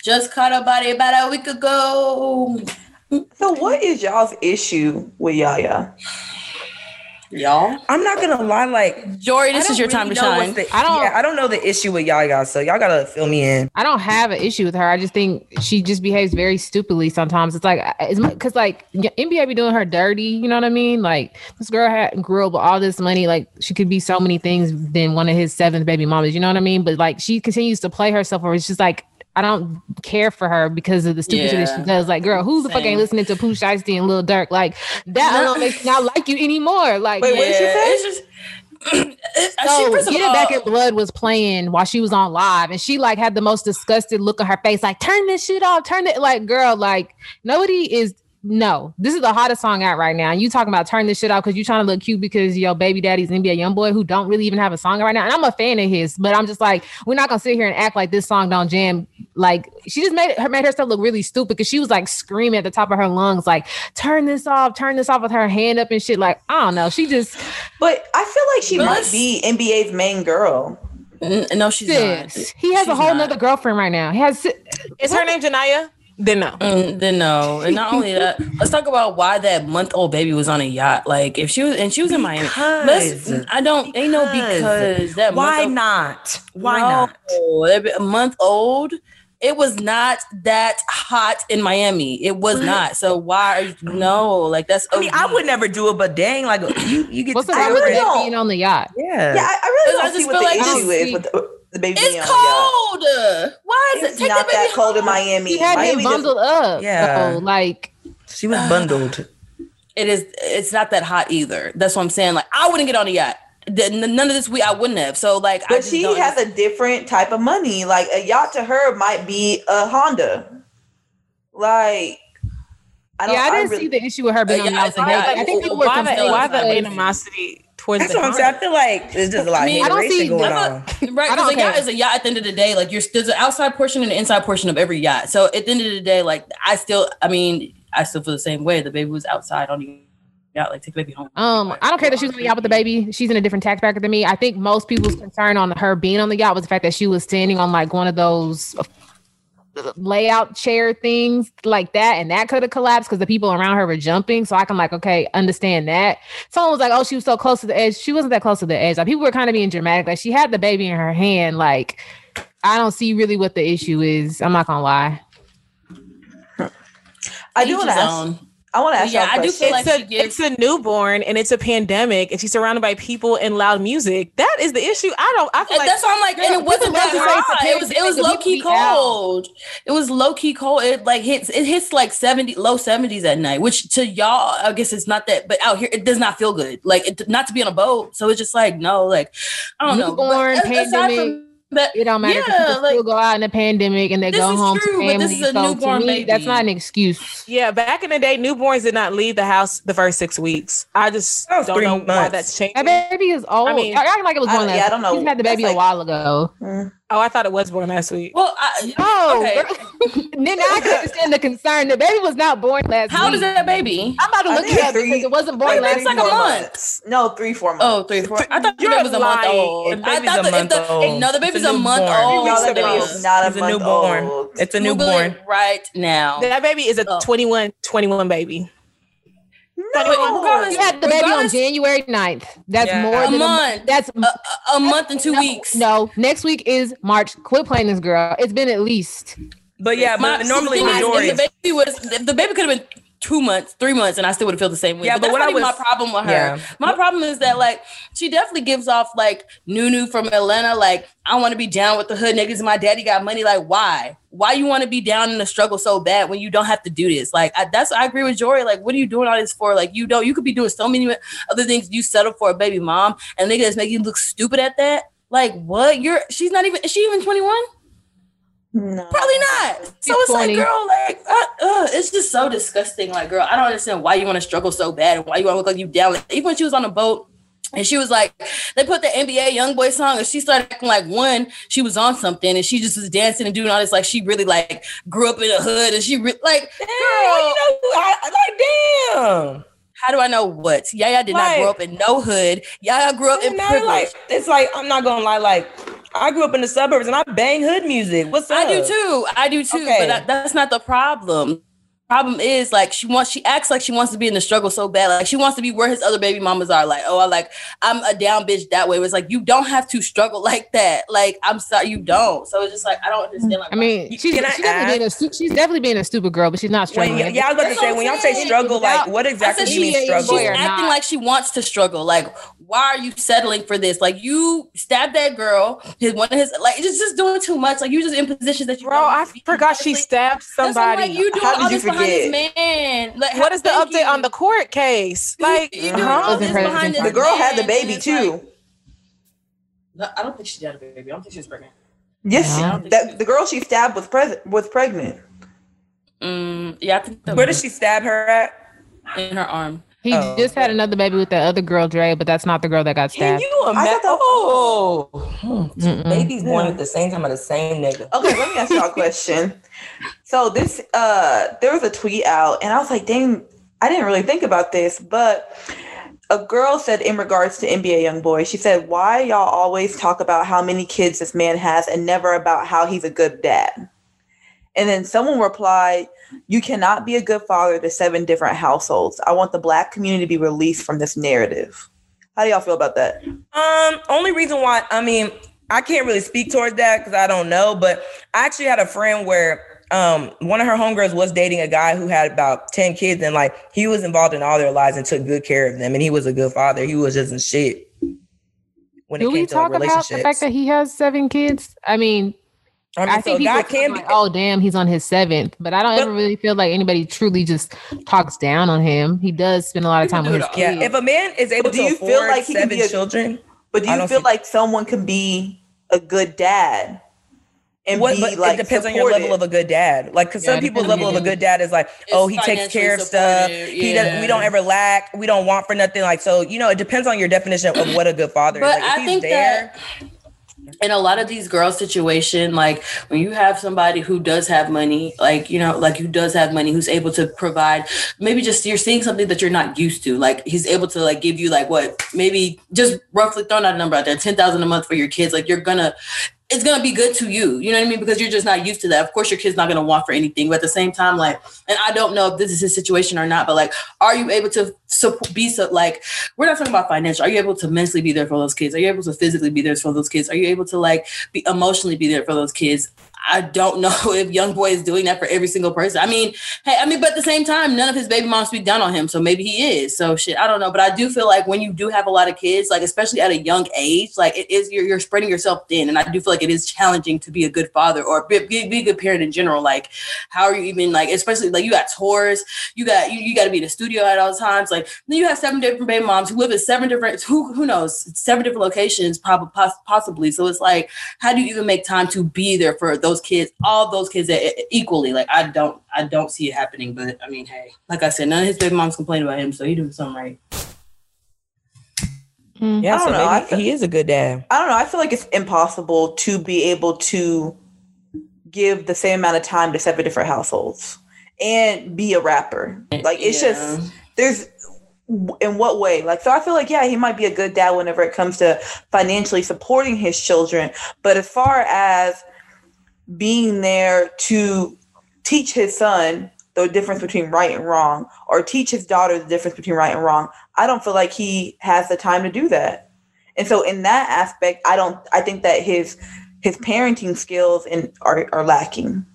Just caught a body about a week ago. So, what is y'all's issue with Yaya? Y'all, I'm not gonna lie, like Jory, this is your really time to shine. the- I don't- yeah, I don't know the issue with y'all, y'all. So y'all gotta fill me in. I don't have an issue with her. I just think she just behaves very stupidly sometimes. It's like it's because like y- NBA be doing her dirty. You know what I mean? Like this girl had grew up with all this money. Like she could be so many things than one of his seventh baby mamas. You know what I mean? But like she continues to play herself, or it's just like. I don't care for her because of the stupid shit that she does. Like, girl, who the fuck Same. ain't listening to Pooh Shiesty and Lil Durk? Like, that No. alone makes me not like you anymore. Like, Wait, what did she Yeah, say? It's just. [CLEARS THROAT] Uh, so she, first of Get It all- Back in Blood was playing while she was on live, and she like had the most disgusted look on her face, like turn this shit off, turn it like girl, like nobody is no. This is the hottest song out right now. And you talking about turn this shit off because you trying to look cute because your baby daddy's NBA young boy who don't really even have a song right now. And I'm a fan of his, but I'm just like, we're not gonna sit here and act like this song don't jam. Like she just made her made herself look really stupid because she was like screaming at the top of her lungs, like turn this off, turn this off with her hand up and shit. Like, I don't know. She just But I feel like she must be NBA's main girl. No, she's sis. not. He has a whole not. nother girlfriend right now. He has Is her name Janaya? Then no. Mm, then no, and not only that, [LAUGHS] let's talk about why that month old baby was on a yacht. Like if she was and she was in Miami. Let's, Because- I don't. Ain't no because. because that. Why month not? Why no, not? that be- A month old. It was not that hot in Miami. It was What? not. So why? Are you, no, like that's. I mean, I would never do it, but dang, like you, you get what's the to problem with really being on the yacht? yeah. Yeah, I, I really I don't just see what feel the like issue is with the, the baby being It's on the yacht. cold. Why is It's it? Take not the baby that cold in. Miami. He had Miami him doesn't- bundled up. Yeah. Yeah. like She was bundled. It is. It's not that hot either. That's what I'm saying. Like I wouldn't get on a yacht. None of this week I wouldn't have. So like, I But just she don't has a different type of money. Like a yacht to her might be a Honda. Like I yeah, I didn't really, see the issue with her being Uh, on the yeah, yacht. it's a with yacht. Drake. I think people were why the, confused. why the animosity towards That's the what I'm saying. I feel like there's just a lot I of mean, I don't see- going I'm on. Right, I because don't a yacht is a yacht at the end of the day. Like you're there's an outside portion and an inside portion of every yacht. So at the end of the day, like I still, I mean, I still feel the same way. The baby was outside on the yacht, like take the baby home. Um, I don't care that she was on the yacht with the baby. She's in a different tax bracket than me. I think most people's concern on her being on the yacht was the fact that she was standing on like one of those layout chair things like that, and that could have collapsed because the people around her were jumping. So I can like, okay, understand that. Someone was like, "Oh, she was so close to the edge." She wasn't that close to the edge. Like people were kind of being dramatic. Like she had the baby in her hand. Like I don't see really what the issue is. I'm not gonna lie. I do Each want to ask. Own. I want to ask. Yeah, y'all a I do feel it's like a gives- it's a newborn and it's a pandemic and she's surrounded by people and loud music. That is the issue. I don't. I feel like that's why I'm like, and it wasn't that to say it's a hot. It was it was low key people be out. cold. It was low key cold. It like hits it hits like 70 low 70s at night, which to y'all, I guess it's not that, but out here it does not feel good. Like it, not to be on a boat. So it's just like no, like I don't know. Newborn, But a- aside pandemic. From But It don't matter. Yeah, people like- still go out in the pandemic and they This go is home true, to but this family. is a so newborn to me, that's not an excuse. Yeah, back in the day, newborns did not leave the house the first six weeks. I just don't three know why that's changed. That baby is old. I I mean, mean, acting like it was I- born last. yeah, I don't know. She's had the baby That's a while ago. Mm. Oh, I thought it was born last week. well, I, Oh, Okay. then I can understand the concern. The baby was not born last week. how week. does that baby? I'm about to look think it up three- because it wasn't born Wait, last it's like a month. months. No, three, four months. Oh, three, four. I thought the You're baby was a month old. The I thought a the, month if the, old. no, the baby's a a month old. No, that the baby baby is not a It's a month newborn. old. It's a newborn. right now. That baby is a Oh. 21, 21 baby. But regardless- You had the baby on January 9th. That's Yeah. more A than month. That's a, a- a month and two no, weeks. No, next week is March. Quit playing this girl. It's been at least. But yeah, My- but normally the is, the baby was the baby could have been two months, three months, and I still would have felt the same way. Yeah, but, but that's what not I was- my problem with her. Yeah. My problem is that like she definitely gives off like Nunu from Atlanta. Like I want to be down with the hood niggas. and My daddy got money. Like why? Why you want to be down in the struggle so bad when you don't have to do this? Like I, that's I agree with Jory. Like what are you doing all this for? Like you don't. You could be doing so many other things. You settle for a baby mom and niggas make you look stupid at that. Like what? You're she's not even. Is she even twenty one? No. Probably not. So it's 20. like, girl, like, uh, uh, it's just so disgusting. Like, girl, I don't understand why you want to struggle so bad and why you want to look like you down. Like, even when she was on a boat and she was like, they put the NBA Young Boy song and she started acting like one, she was on something and she just was dancing and doing all this. Like, she really like grew up in the hood and she re- like, Damn, girl, you know, I, I- like damn. how do I know what? Yaya did not grow up in no hood. Yaya grew up in And now, privilege. like, it's like I'm not gonna lie, like I grew up in the suburbs and I bang hood music. What's up? I do too. I do too. Okay. But that, that's not the problem. Problem is like she wants. She acts like she wants to be in the struggle so bad. Like she wants to be where his other baby mamas are. Like oh, I like I'm a down bitch that way. It's like you don't have to struggle [LAUGHS] like that. Like I'm sorry, you don't. So it's just like I don't understand. Like I mean, she's, Can I she's definitely being a she's definitely being a stupid girl, but she's not When, struggling. yeah, I was about to That's say what when I'm y'all say saying. struggle, like what exactly said do you mean struggle? she's or acting not. like she wants to struggle. Like, why are you settling for this? Like, you stabbed that girl. His one of his like, it's just doing too much. Like, you're just in positions that you. Bro, don't I need to be. forgot she stabbed like- that's like, somebody. you doing How did all you this behind this man. Like, what is the update you. on the court case? Like, You doing Uh-huh. all this behind this The girl had the baby too. like- No, I don't think she had a baby. I don't think she was pregnant. yes, Yeah. that the girl she stabbed was present was pregnant. Mm, yeah, I think that Where did she stab her at? in her arm. he Oh. just had another baby with that other girl, Dre, but that's not the girl that got Can stabbed. you I imagine? thought that- Oh, Mm-mm. babies born at the same time by the same nigga. Okay, let me ask y'all a [LAUGHS] question. So this uh there was a tweet out and I was like, dang, I didn't really think about this, but a girl said in regards to NBA young boy, she said, Why y'all always talk about how many kids this man has and never about how he's a good dad? And then someone replied, You cannot be a good father to seven different households. I want the black community to be released from this narrative. How do y'all feel about that? Um, only reason why I mean I can't really speak towards that because I don't know, but I actually had a friend where um one of her homegirls was dating a guy who had about 10 kids and like he was involved in all their lives and took good care of them and he was a good father. He was just in shit when Do it we came to like, talk about the fact that he has seven kids? I mean, I mean, I so think people God can can like, be oh damn, he's on his seventh, but I don't But- ever really feel like anybody truly just talks down on him. He does spend a lot of time with his it yeah, kids. if a man is able But do to you afford feel like he can seven be a- children, But do you feel see- like someone can be a good dad and what, be but like it depends on your level of a good dad. Like, cause Yeah, some people's level of a good dad is like, oh, he takes care of stuff. supportive, He doesn't. We don't ever lack. We don't want for nothing. Like, so you know, it depends on your definition of what a good father But is. Like, if I he's think there, that in a lot of these girl situation, like when you have somebody who does have money, like you know, like who does have money, who's able to provide, maybe just you're seeing something that you're not used to. Like he's able to like give you like what maybe just roughly throwing out a number out there, ten thousand a month for your kids. Like you're gonna it's gonna be good to you. You know what I mean? Because you're just not used to that. Of course, your kid's not gonna want for anything, but at the same time, like, and I don't know if this is his situation or not, but like, are you able to support, be so like, we're not talking about financial. Are you able to mentally be there for those kids? Are you able to physically be there for those kids? Are you able to like be emotionally be there for those kids? I don't know [LAUGHS] if young boy is doing that for every single person. I mean, hey, I mean, but at the same time, none of his baby moms speak down on him, so maybe he is. So shit, I don't know, but I do feel like when you do have a lot of kids, like especially at a young age, like it is you're you're spreading yourself thin, and I do feel like it is challenging to be a good father or be, be, be a good parent in general. Like, how are you even like, especially like you got tours, you got you, you got to be in the studio at all times. Like then you have seven different baby moms who live in seven different who who knows seven different locations, probably possibly. So it's like, how do you even make time to be there for those kids, all those kids equally? Like I don't I don't see it happening. But I mean, hey, like I said, none of his baby moms complain about him, so he doing something right. Mm. Yeah, I don't so know. maybe feel, he is a good dad. I don't know. I feel like it's impossible to be able to give the same amount of time to seven different households and be a rapper. Like it's yeah. just there's in what way? Like so I feel like yeah, he might be a good dad whenever it comes to financially supporting his children, but as far as being there to teach his son the difference between right and wrong or teach his daughter the difference between right and wrong i don't feel like he has the time to do that. And so in that aspect i don't i think that his his parenting skills and are, are lacking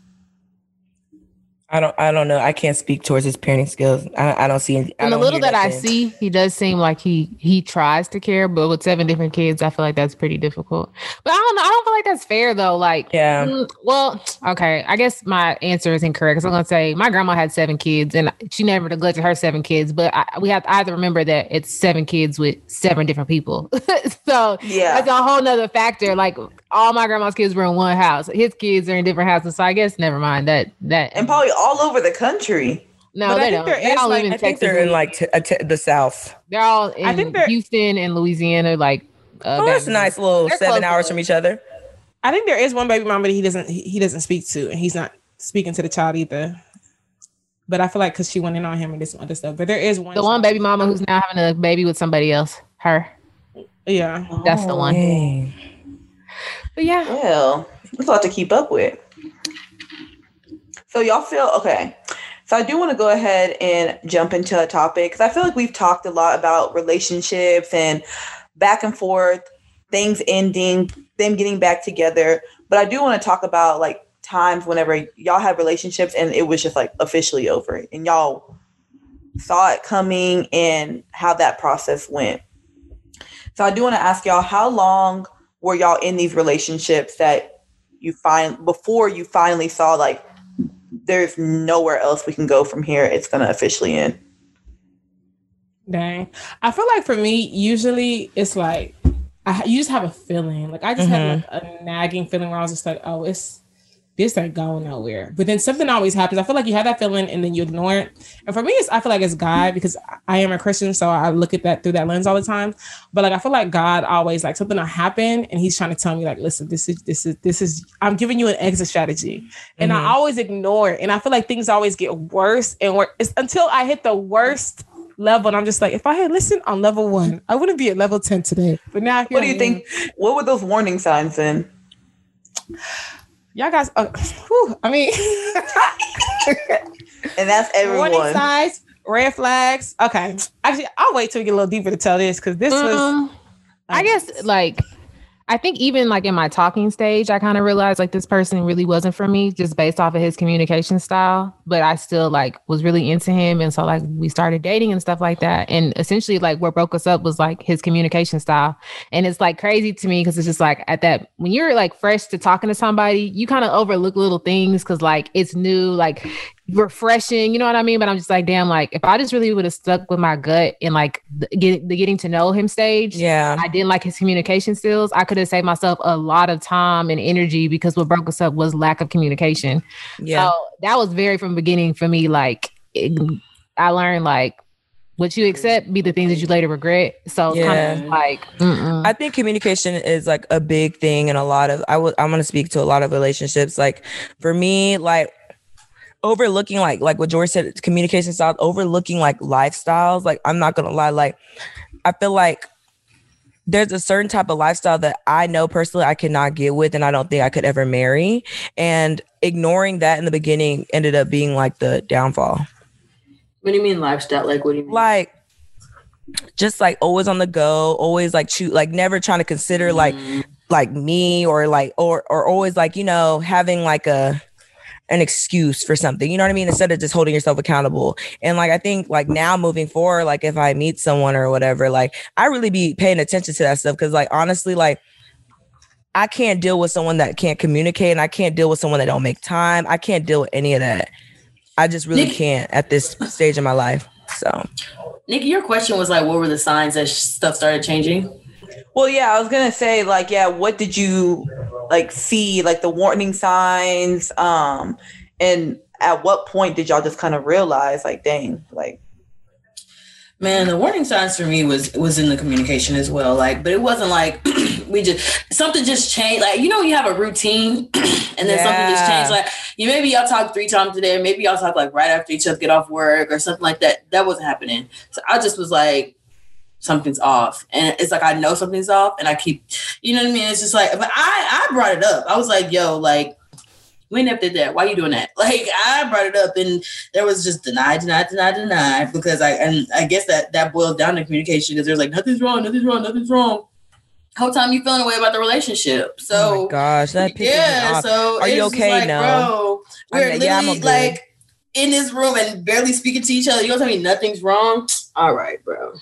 I don't. I don't know. I can't speak towards his parenting skills. I, I don't see. Any, and the little that, I see, he does seem like he he tries to care, but with seven different kids, I feel like that's pretty difficult. But I don't know. I don't feel like that's fair though. Like, yeah. Mm, well, okay. I guess my answer is incorrect. Because I'm gonna say my grandma had seven kids, and she never neglected her seven kids. But I, we have to either remember that it's seven kids with seven different people. [LAUGHS] so yeah, that's a whole nother factor. Like all my grandma's kids were in one house. His kids are in different houses. So I guess never mind that. That and probably all over the country. No, but they don't. They all like, in I Texas. Think they're in like t- t- the South. They're all in I think they're, Houston and Louisiana. Like, uh, oh, that's a nice little they're seven hours from each other. I think there is one baby mama that he doesn't he, he doesn't speak to, and he's not speaking to the child either. But I feel like because she went in on him and this other stuff. But there is one. The one baby mama who's now having a baby with somebody else. Her. Yeah, that's oh, the one. Dang. But yeah. Well, it's a lot to keep up with. So y'all feel okay. So I do want to go ahead and jump into a topic because I feel like we've talked a lot about relationships and back and forth, things ending, them getting back together. But I do want to talk about like times whenever y'all had relationships and it was just like officially over and y'all saw it coming and how that process went. So I do want to ask y'all how long were y'all in these relationships that you find before you finally saw like there's nowhere else we can go from here. It's gonna officially end. Dang. I feel like for me, usually it's like I you just have a feeling. Like I just mm-hmm. had like a nagging feeling where I was just like, oh, it's this ain't going nowhere. But then something always happens. I feel like you have that feeling and then you ignore it. And for me, it's I feel like it's God because I am a Christian, so I look at that through that lens all the time. But like I feel like God always like something will happen and He's trying to tell me like, listen, this is this is this is I'm giving you an exit strategy, and mm-hmm. I always ignore it. And I feel like things always get worse and worse it's until I hit the worst level. And I'm just like, if I had listened on level one, I wouldn't be at level 10 today. But now, what do you think? What were those warning signs then? Y'all guys, uh, whew, I mean, [LAUGHS] and that's everyone. Warning signs, red flags. Okay, actually, I'll wait till we get a little deeper to tell this because this um, was. I guess like I think even like in my talking stage, I kind of realized like this person really wasn't for me just based off of his communication style. But I still like was really into him. And so like we started dating and stuff like that. And essentially like what broke us up was like his communication style. And it's like crazy to me because it's just like at that when you're like fresh to talking to somebody, you kind of overlook little things because like it's new. Like refreshing, you know what I mean? But I'm just like, damn, like if I just really would have stuck with my gut and like the, get, the getting to know him stage, yeah, I didn't like his communication skills. I could have saved myself a lot of time and energy because what broke us up was lack of communication. Yeah, so that was very from the beginning for me. Like it, I learned like what you accept be the things that you later regret. So yeah. kind of like mm-mm. I think communication is like a big thing in a lot of I would I'm gonna speak to a lot of relationships. Like for me, like overlooking like like what George said, communication styles, overlooking like lifestyles. Like I'm not gonna lie, like I feel like there's a certain type of lifestyle that I know personally I cannot get with and I don't think I could ever marry. And ignoring that in the beginning ended up being like the downfall. What do you mean lifestyle? Like what do you mean? Like just like always on the go, always like shoot, like never trying to consider mm-hmm. like like me or like or or always like you know having like a an excuse for something you know what i mean? Instead of just holding yourself accountable. And like i think like now moving forward like if i meet someone or whatever like i really be paying attention to that stuff because like honestly like i can't deal with someone that can't communicate and i can't deal with someone that don't make time. I can't deal with any of that. I just really Nick- can't at this stage in my life so. Nikki, your question was like, what were the signs that stuff started changing? Well, yeah, I was gonna say like, yeah, what did you like see, like the warning signs, um, and at what point did y'all just kind of realize, like, dang, like, Man, the warning signs for me was was in the communication as well. Like, but it wasn't like [CLEARS THROAT] we just something just changed. Like, you know, you have a routine, [CLEARS THROAT] and then something just changed. Like, you maybe y'all talk three times a day, maybe y'all talk like right after each other get off work or something like that. That wasn't happening. So I just was like, something's off, and it's like I know something's off, and I keep, you know what I mean? It's just like, but I I brought it up. I was like, yo, like. We never did that. Why you doing that? [LAUGHS] Like I brought it up, and there was just deny, deny, deny, deny. Because I and I guess that that boiled down to communication because there's like nothing's wrong, nothing's wrong, nothing's wrong. Whole time you feeling away about the relationship. oh So my gosh that yeah, off. so Are you okay? Like, No. bro, we're yeah, I'm literally like in this room and barely speaking to each other. You gonna tell me nothing's wrong? All right, bro.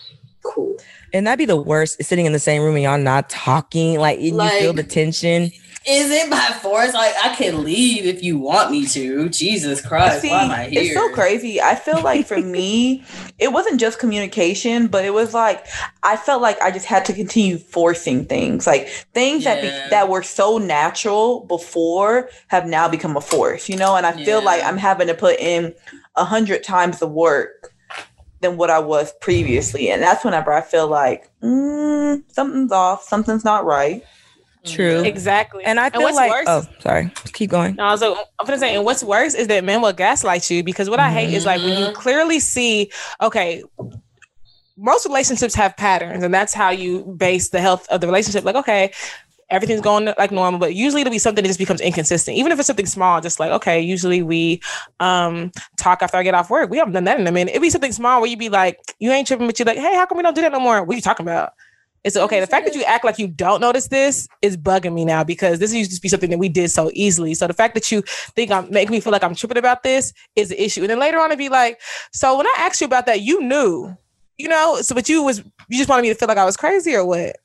Cool. And that'd be the worst sitting in the same room and y'all not talking, like, and you feel the tension. Is it by force? Like I can leave if you want me to. Jesus Christ, see, why am I here? it's so crazy. I feel like for me, [LAUGHS] it wasn't just communication, but it was like I felt like I just had to continue forcing things, like things that be, that were so natural before have now become a force, you know. And I feel like I'm having to put in a hundred times the work than what I was previously, and that's whenever I feel like mm, something's off, something's not right. True. Exactly. And I feel what's like, worse oh, sorry, keep going. No, so I'm gonna say, and what's worse is that men will gaslight you because what I hate is like when you Mhm. clearly see, okay, most relationships have patterns, and that's how you base the health of the relationship. Like, okay, everything's going like normal, but usually it'll be something that just becomes inconsistent. Even if it's something small, just like, okay, usually we um talk after I get off work. We haven't done that in a minute. It'd be something small where you'd be like, you ain't tripping, but you're like, hey, how come we don't do that no more? What are you talking about? It's okay. The fact that you act like you don't notice this is bugging me now because this used to be something that we did so easily. So the fact that you think I'm making me feel like I'm tripping about this is an issue. And then later on, it'd be like, so when I asked you about that, you knew, you know, so but you was you just wanted me to feel like I was crazy or what?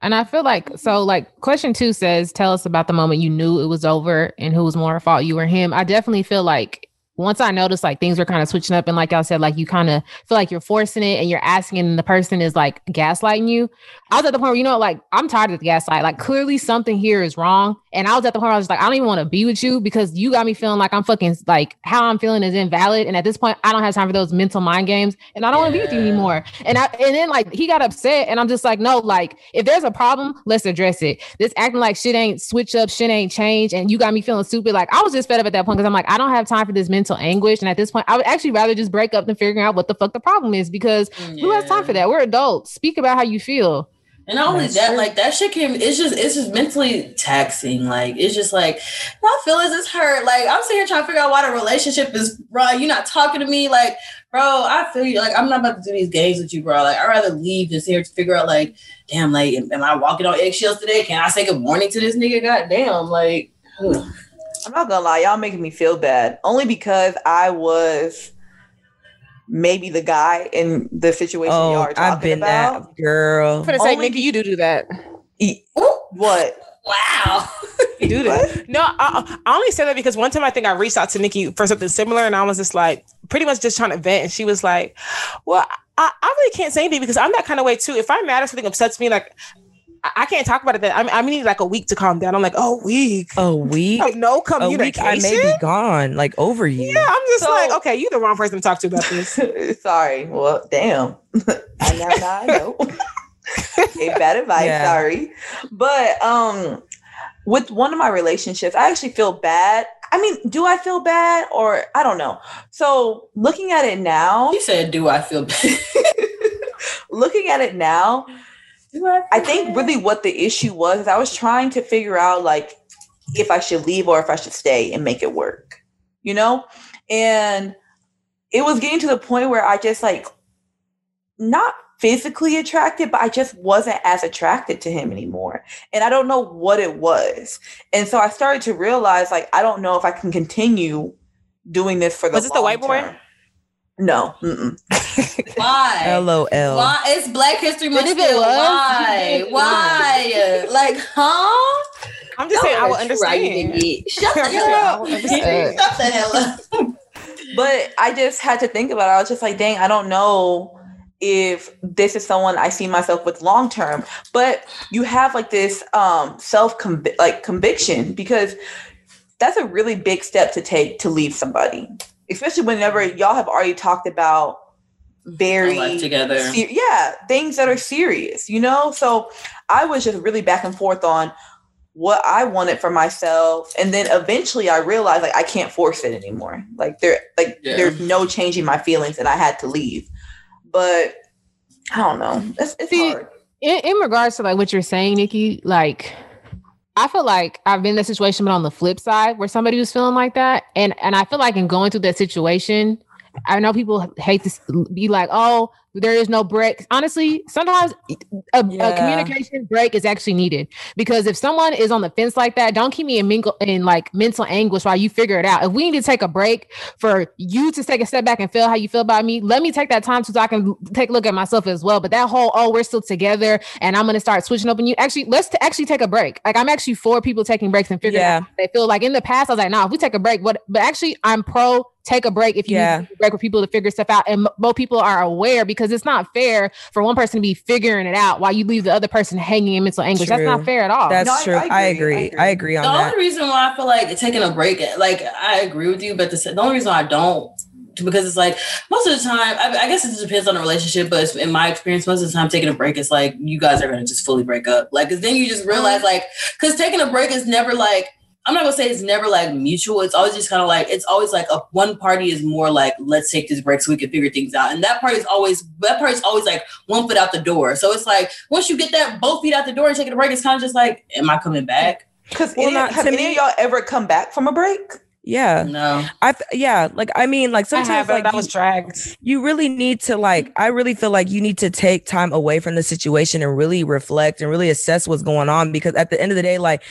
And I feel like so like question two says, tell us about the moment you knew it was over and who was more at fault, you or him. I definitely feel like once I noticed like things were kind of switching up and like y'all said, like you kind of feel like you're forcing it and you're asking and the person is like gaslighting you. I was at the point where, you know, like I'm tired of the gaslight. Like clearly something here is wrong. And I was at the point where I was like, I don't even want to be with you because you got me feeling like I'm fucking like how I'm feeling is invalid. And at this point, I don't have time for those mental mind games and I don't want to be with you anymore. And I and then like he got upset and I'm just like, no, like if there's a problem, let's address it. This acting like shit ain't switch up, shit ain't change, and you got me feeling stupid. Like I was just fed up at that point because I'm like, I don't have time for this mental anguish. And at this point, I would actually rather just break up than figuring out what the fuck the problem is because who has time for that? We're adults. Speak about how you feel. And not only That's that, true. like that shit came. it's just it's just mentally taxing. Like it's just like my feelings is hurt. Like I'm sitting here trying to figure out why the relationship is bro. You're not talking to me. Like, bro, I feel you. Like I'm not about to do these games with you, bro. Like I'd rather leave than sit here to figure out like, damn, like am, am I walking on eggshells today? Can I say good morning to this nigga? God damn, like ugh. [SIGHS] I'm not gonna lie, y'all making me feel bad. Only because I was maybe the guy in the situation y'all Oh, are talking I've been about. that girl. I'm gonna say, Only- Nikki, you do do that. E- what? wow. [LAUGHS] Do that. [LAUGHS] No, I, I only said that because one time I think I reached out to Nikki for something similar, and I was just like, pretty much just trying to vent, and she was like, "Well, I, I really can't say anything because I'm that kind of way too. If I'm mad or something upsets me, like I, I can't talk about it. Then I, mean, I need like a week to calm down. I'm like, oh, week. A [LAUGHS] week, Like, no a communication. week, I may be gone, like over you. yeah, I'm just So- like, okay, you're the wrong person to talk to about this. [LAUGHS] sorry. Well, damn. I now, now I know. Gave [LAUGHS] bad advice. Yeah. Sorry, but um, with one of my relationships, I actually feel bad. I mean, do I feel bad or I don't know. So looking at it now, He said, "Do I feel bad?" looking at it now, Do I? I think really what the issue was is I was trying to figure out like if I should leave or if I should stay and make it work, you know? And it was getting to the point where I just like not physically attracted, but I just wasn't as attracted to him anymore. And I don't know what it was. And so I started to realize like I don't know if I can continue doing this for the Was this the white boy? long term. No. Why? LOL. Why? It's Black History Month. still. Why? [LAUGHS] Why? like, huh? I'm just saying I would Y'all are trying to understand. get- Shut the [LAUGHS] hell up. [LAUGHS] Shut the hell up. But I just had to think about it. I was just like, dang, I don't know if this is someone I see myself with long term. But you have like this um self like conviction because that's a really big step to take to leave somebody. Especially whenever y'all have already talked about very Our life together. ser- yeah, things that are serious, you know? So I was just really back and forth on what I wanted for myself. And then eventually I realized like I can't force it anymore. Like there like Yeah. there's no changing my feelings and I had to leave. But I don't know. It's, it's See, hard. in, in regards to like what you're saying, Nikki, like I feel like I've been in that situation, but on the flip side, where somebody was feeling like that, and and I feel like in going through that situation, I know people hate to be like, "Oh, there is no break." Honestly, sometimes a, Yeah. a communication break is actually needed because if someone is on the fence like that, don't keep me in mingle in like mental anguish while you figure it out. If we need to take a break for you to take a step back and feel how you feel about me, let me take that time so I can take a look at myself as well. But that whole, oh, we're still together and I'm gonna start switching up on you. Actually, let's t- actually take a break. Like I'm actually for people taking breaks and figuring Yeah. out they feel. Like in the past, I was like, nah, if we take a break, what? But actually, I'm pro take a break if you Yeah. need to take a break with people to figure stuff out. And m- more people are aware because it's not fair for one person to be figuring it out while you leave the other person hanging in mental anguish. That's not fair at all. That's No, true. I I agree. agree. I agree. I agree on The that. The only reason why I feel like taking a break, like I agree with you, but the, the only reason why I don't, because it's like most of the time, I, I guess it just depends on the relationship, but it's, in my experience, most of the time taking a break is like you guys are gonna just fully break up. Like, cause then you just realize, mm-hmm. like, cause taking a break is never like, I'm not gonna say it's never like mutual. It's always just kind of like, it's always like a one party is more like, let's take this break so we can figure things out. And that part is always, that part is always like one foot out the door. So it's like, once you get that both feet out the door and taking a break, it's kind of just like, am I coming back? Because Well, not have to any me- of y'all ever come back from a break? Yeah. No. I th- yeah, like I mean, like I sometimes have, like but I you- was dragged. you really need to like i really feel like you need to take time away from the situation and really reflect and really assess what's going on because at the end of the day like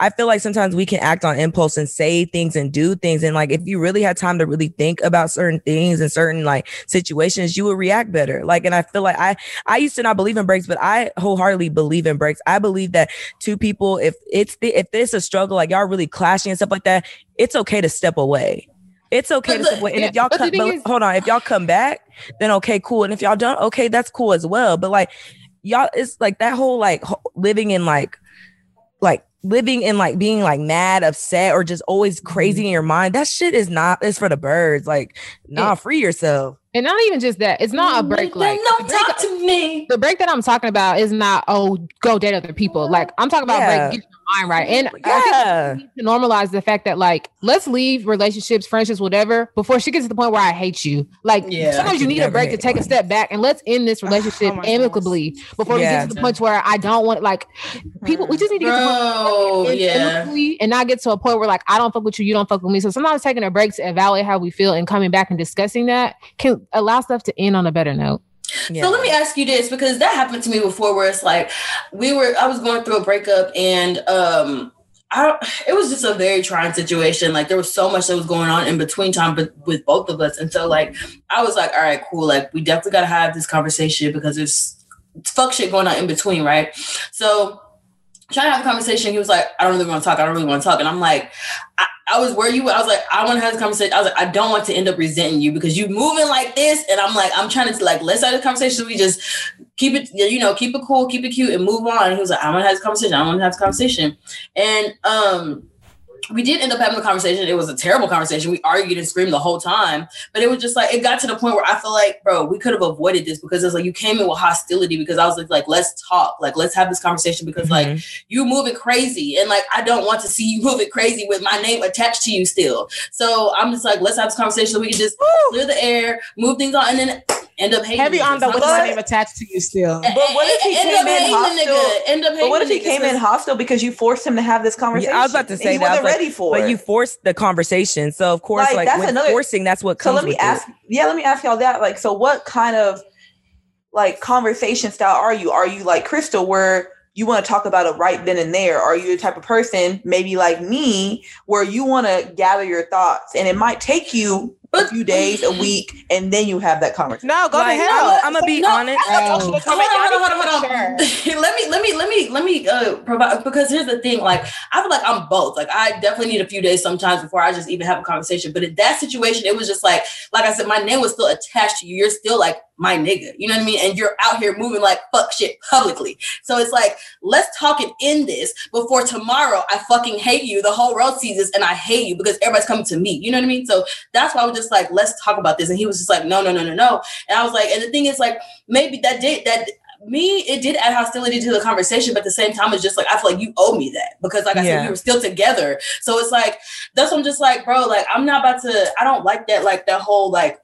i feel like sometimes we can act on impulse and say things and do things. And like if you really had time to really think about certain things and certain like situations you would react better. Like and i feel like i i used to not believe in breaks but i wholeheartedly believe in breaks. I believe that two people if it's the, if there's a struggle like y'all really clashing and stuff like that it's okay to step away. It's okay to step away. And yeah, if y'all come, is- hold on. If y'all come back then okay, cool. And if y'all don't, okay, that's cool as well. But like, y'all, it's like that whole like living in like, like living in like being like mad, upset, or just always crazy mm-hmm. in your mind. That shit is not. It's for the birds. Like, nah, Yeah. free yourself. and not even just that. It's not a mm-hmm. break like no, talk to me. the break that I'm talking about is not oh go date other people. Like I'm talking about Yeah. break get right. And I think Yeah, we need to normalize the fact that like let's leave relationships, friendships, whatever, before she gets to the point where I hate you. Like Yeah. sometimes you need a break to take a step back and let's end this [SIGHS] relationship Oh amicably before we get to the point where I don't want like people. We just need to get to the point where yeah. amicably and not get to a point where like I don't fuck with you, you don't fuck with me. So sometimes taking a break to evaluate how we feel and coming back and discussing that can allow stuff to end on a better note. Yeah. So let me ask you this because that happened to me before where it's like we were I was going through a breakup and um I it was just a very trying situation. Like there was so much that was going on in between time but with both of us. And so like I was like, all right, cool. Like we definitely gotta have this conversation because there's fuck shit going on in between, right? So trying to have a conversation, he was like, I don't really want to talk, I don't really want to talk. And I'm like, I, I was where you were. I was like, I want to have this conversation. I was like, I don't want to end up resenting you because you moving like this. And I'm like, I'm trying to like, let's have this conversation. So we just keep it, you know, keep it cool, keep it cute and move on. And he was like, I want to have this conversation. I want to have this conversation. And um, we did end up having a conversation. It was a terrible conversation. We argued and screamed the whole time. But it was just like it got to the point where I feel like, bro, we could have avoided this because it's like you came in with hostility because I was like, like, let's talk. Like, let's have this conversation because like Mhm. you moving crazy. And like I don't want to see you [LAUGHS] moving crazy with my name attached to you still. So I'm just like, let's have this conversation so we can just clear the air, move things on, and then end up hating Heavy on the with my name attached to you still. But what if he end came up in hostile? End up hating But what if he came in hostile because you forced him to have this conversation? Yeah, I was about to say that. I was wasn't like, ready for but it. you forced the conversation. So of course, Like, like, that's with another- forcing, that's what so comes let me with it. ask yeah let me ask y'all that like so what kind of like conversation style are you? Are you like Crystal where you want to talk about it right then and there? Are you the type of person, maybe like me, where you want to gather your thoughts and it might take you a few days, a week, and then you have that conversation? No, go Like, to hell. I'm gonna be No, honest. Oh. Hold on, hold on, hold on, hold on. [LAUGHS] let me, let me, let me, let me uh, provide because here's the thing. Like, I feel like I'm both. Like, I definitely need a few days sometimes before I just even have a conversation. But in that situation, it was just like, like I said, my name was still attached to you. You're still like my nigga. You know what I mean? And you're out here moving like fuck shit publicly. So it's like, let's talk and end this before tomorrow. I fucking hate you. The whole world sees this, and I hate you because everybody's coming to me. You know what I mean? So that's why I was just like, let's talk about this. And he was just like, no, no, no, no, no. And I was like, and the thing is, like, maybe that did that me, it did add hostility to the conversation, but at the same time, it's just like I feel like you owe me that because, like I said, we were still together. So it's like that's what I'm just like, bro. Like I'm not about to. I don't like that. Like that whole like.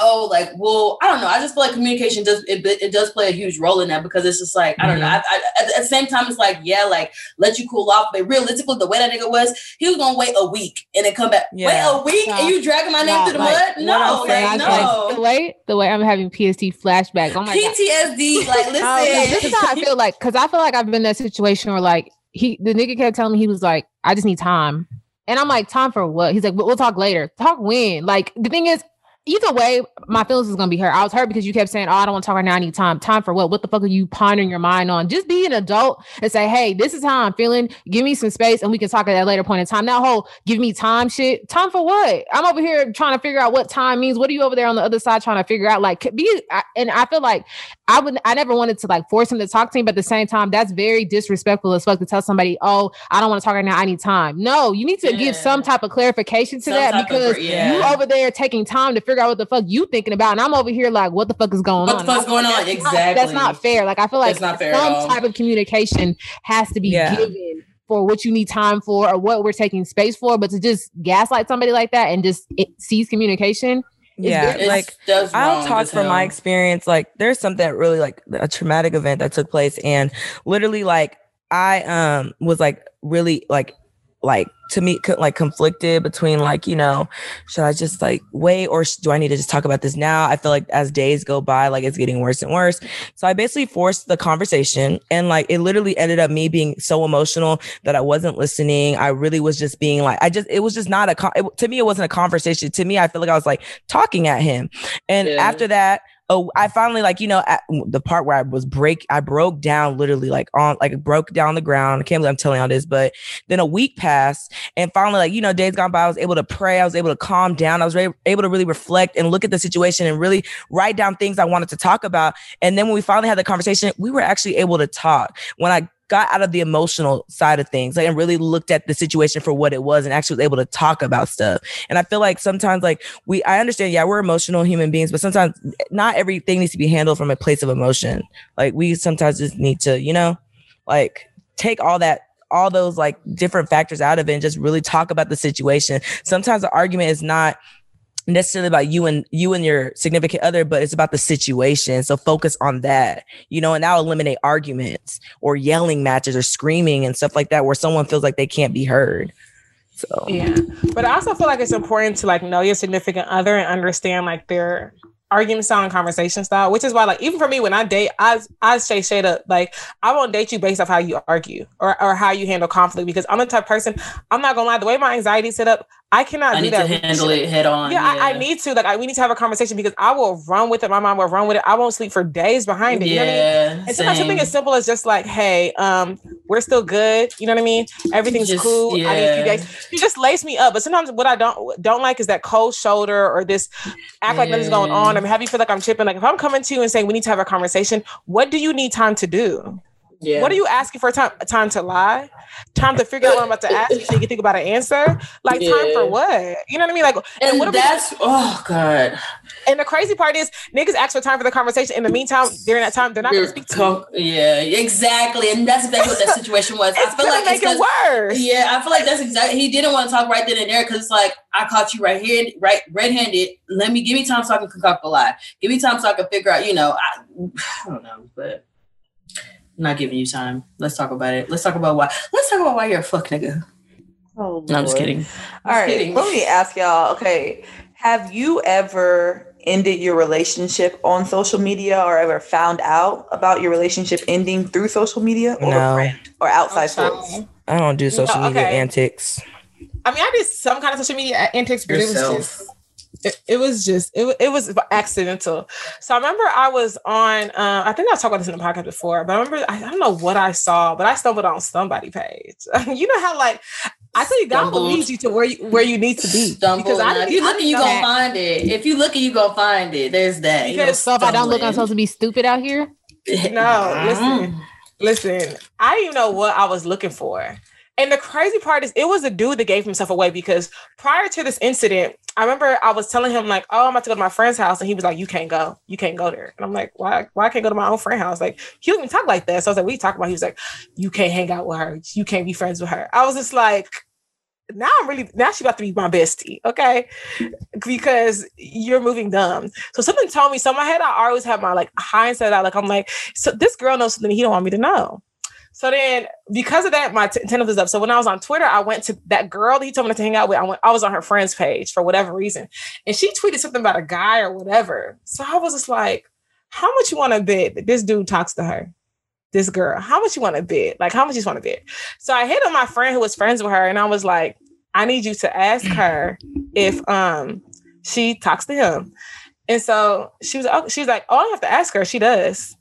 Oh, like well, I don't know. I just feel like communication does it, it does play a huge role in that because it's just like I don't know. Mm-hmm. I, I, at, the same time, it's like yeah, like let you cool off, but realistically, the way that nigga was, he was gonna wait a week and then come back. Yeah. Wait a week and you dragging my name Yeah, through the like, mud? No, like, no. the way the way I'm having PST flashbacks. Oh my god. PTSD. Like [LAUGHS] oh, listen, Oh, yeah, this is how I feel like because I feel like I've been in that situation where like he the nigga kept telling me he was like, I just need time. And I'm like, time for what? He's like, we'll talk later. Talk when? Like the thing is, either way, my feelings is gonna be hurt. I was hurt because you kept saying, Oh, I don't want to talk right now, I need time. Time for what? What the fuck are you pondering your mind on? Just be an adult and say, Hey, this is how I'm feeling. Give me some space and we can talk at that later point in time. That whole give me time shit. Time for what? I'm over here trying to figure out what time means. What are you over there on the other side trying to figure out? Like be and I feel like I would I never wanted to like force him to talk to me, but at the same time, that's very disrespectful as fuck to tell somebody, oh, I don't want to talk right now. I need time. No, you need to give some type of clarification to Some that type of- because yeah. you over there taking time to figure out what the fuck you thinking about, and I'm over here like, what the fuck is going What on? the fuck's going on? That's not- Exactly. that's not fair. Like I feel like not some type of communication has to be Yeah. given for what you need time for or what we're taking space for, but to just gaslight somebody like that and just it, seize communication. Yeah, like I'll talk from my experience. Like there's something that really like a traumatic event that took place, and literally like I um was like really like like to me like conflicted between like you know should I just like wait or do I need to just talk about this now? I feel like as days go by, like it's getting worse and worse. So I basically forced the conversation, and like it literally ended up me being so emotional that I wasn't listening. I really was just being like I just it was just not a con- it, to me it wasn't a conversation. To me, I feel like I was like talking at him. And Yeah. after that, oh, I finally like you know the part where I was break, I broke down literally like on like broke down the ground. I can't believe I'm telling y'all this, but then a week passed, and finally like you know days gone by, I was able to pray. I was able to calm down. I was re- able to really reflect and look at the situation and really write down things I wanted to talk about. And then when we finally had the conversation, we were actually able to talk. When I got out of the emotional side of things like, and really looked at the situation for what it was and actually was able to talk about stuff. And I feel like sometimes like we I understand, yeah, we're emotional human beings, but sometimes not everything needs to be handled from a place of emotion. Like we sometimes just need to, you know, like take all that all those like different factors out of it and just really talk about the situation. Sometimes the argument is not necessarily about you and you and your significant other, but it's about the situation. So focus on that, you know, and that'll eliminate arguments or yelling matches or screaming and stuff like that where someone feels like they can't be heard. So Yeah. But I also feel like it's important to like know your significant other and understand like their argument style and conversation style, which is why like even for me when I date, I I say straight up like I won't date you based off how you argue or, or how you handle conflict because I'm the type person I'm not gonna lie, the way my anxiety set up, I cannot I do need that. to handle it head on. Yeah, I, I need to. Like, I, we need to have a conversation because I will run with it. My mom will run with it. I won't sleep for days behind it. You know what I mean? Yeah, And sometimes something as simple as just like, hey, um, we're still good. You know what I mean? Everything's Just- cool. I need a few yeah. days. You just lace me up. But sometimes what I don't don't like is that cold shoulder or this act like nothing's going on. I'm have you feel like I'm tripping? Like if I'm coming to you and saying we need to have a conversation, what do you need time to do? Yeah. What are you asking for? Time time to lie? Time to figure out what I'm about to ask you so you can think about an answer? Like time for what? You know what I mean? Like and, And what are we oh god. and the crazy part is niggas ask for time for the conversation. In the meantime, during that time, they're not gonna speak to talk- yeah, exactly. And that's exactly what that [LAUGHS] situation was. I feel like make it worse. Yeah, I feel like that's exactly. He didn't want to talk right then and there because it's like I caught you right here, right red-handed. Let me give me time so I can concoct a lie. Give me time so I can figure out. You know, I, [SIGHS] I don't know, but not giving you time. Let's talk about it. Let's talk about why. Let's talk about why you're a fuck nigga. Oh, No, I'm just Lord. kidding. All right, kidding. let me ask y'all. Okay, have you ever ended your relationship on social media or ever found out about your relationship ending through social media or No. a friend or outside Okay. source? I don't do social No, media antics. I mean, I did some kind of social media antics, but it was Yourself. just. It, it was just it, it was accidental. So I remember I was on uh, I think I've talked about this in the podcast before, but I remember I, I don't know what I saw, but I stumbled on somebody page. [LAUGHS] you know how like I tell you God Stumbled. will lead you to where you where you need to be. Stumble. Because I Now, if you I looking, you didn't gonna find it. If you looking, you gonna find it. There's that. You Because- know, So if I don't look, I'm supposed to be stupid out here. [LAUGHS] No, listen. Listen, I didn't know what I was looking for. And the crazy part is, it was a dude that gave himself away because prior to this incident, I remember I was telling him like, "Oh, I'm about to go to my friend's house," and he was like, "You can't go. You can't go there." And I'm like, "Why? Why I can't go to my own friend's house?" Like he don't even talk like that. So I was like, "We talk about?" He was like, "You can't hang out with her. You can't be friends with her." I was just like, now I'm really now she's about to be my bestie, okay? Because you're moving dumb. So something told me. So in my head, I always have my like hindsight out. Like I'm like, so this girl knows something he don't want me to know. So then, because of that, my t- antenna was up. So when I was on Twitter, I went to that girl that he told me to hang out with. I went, I was on her friend's page for whatever reason, and she tweeted something about a guy or whatever. So I was just like, "How much you want to bet that this dude talks to her, this girl? How much you want to bet? Like, how much you want to bet?" So I hit on my friend who was friends with her, and I was like, "I need you to ask her if um she talks to him." And so she was, she was like, "Oh, I have to ask her. She does."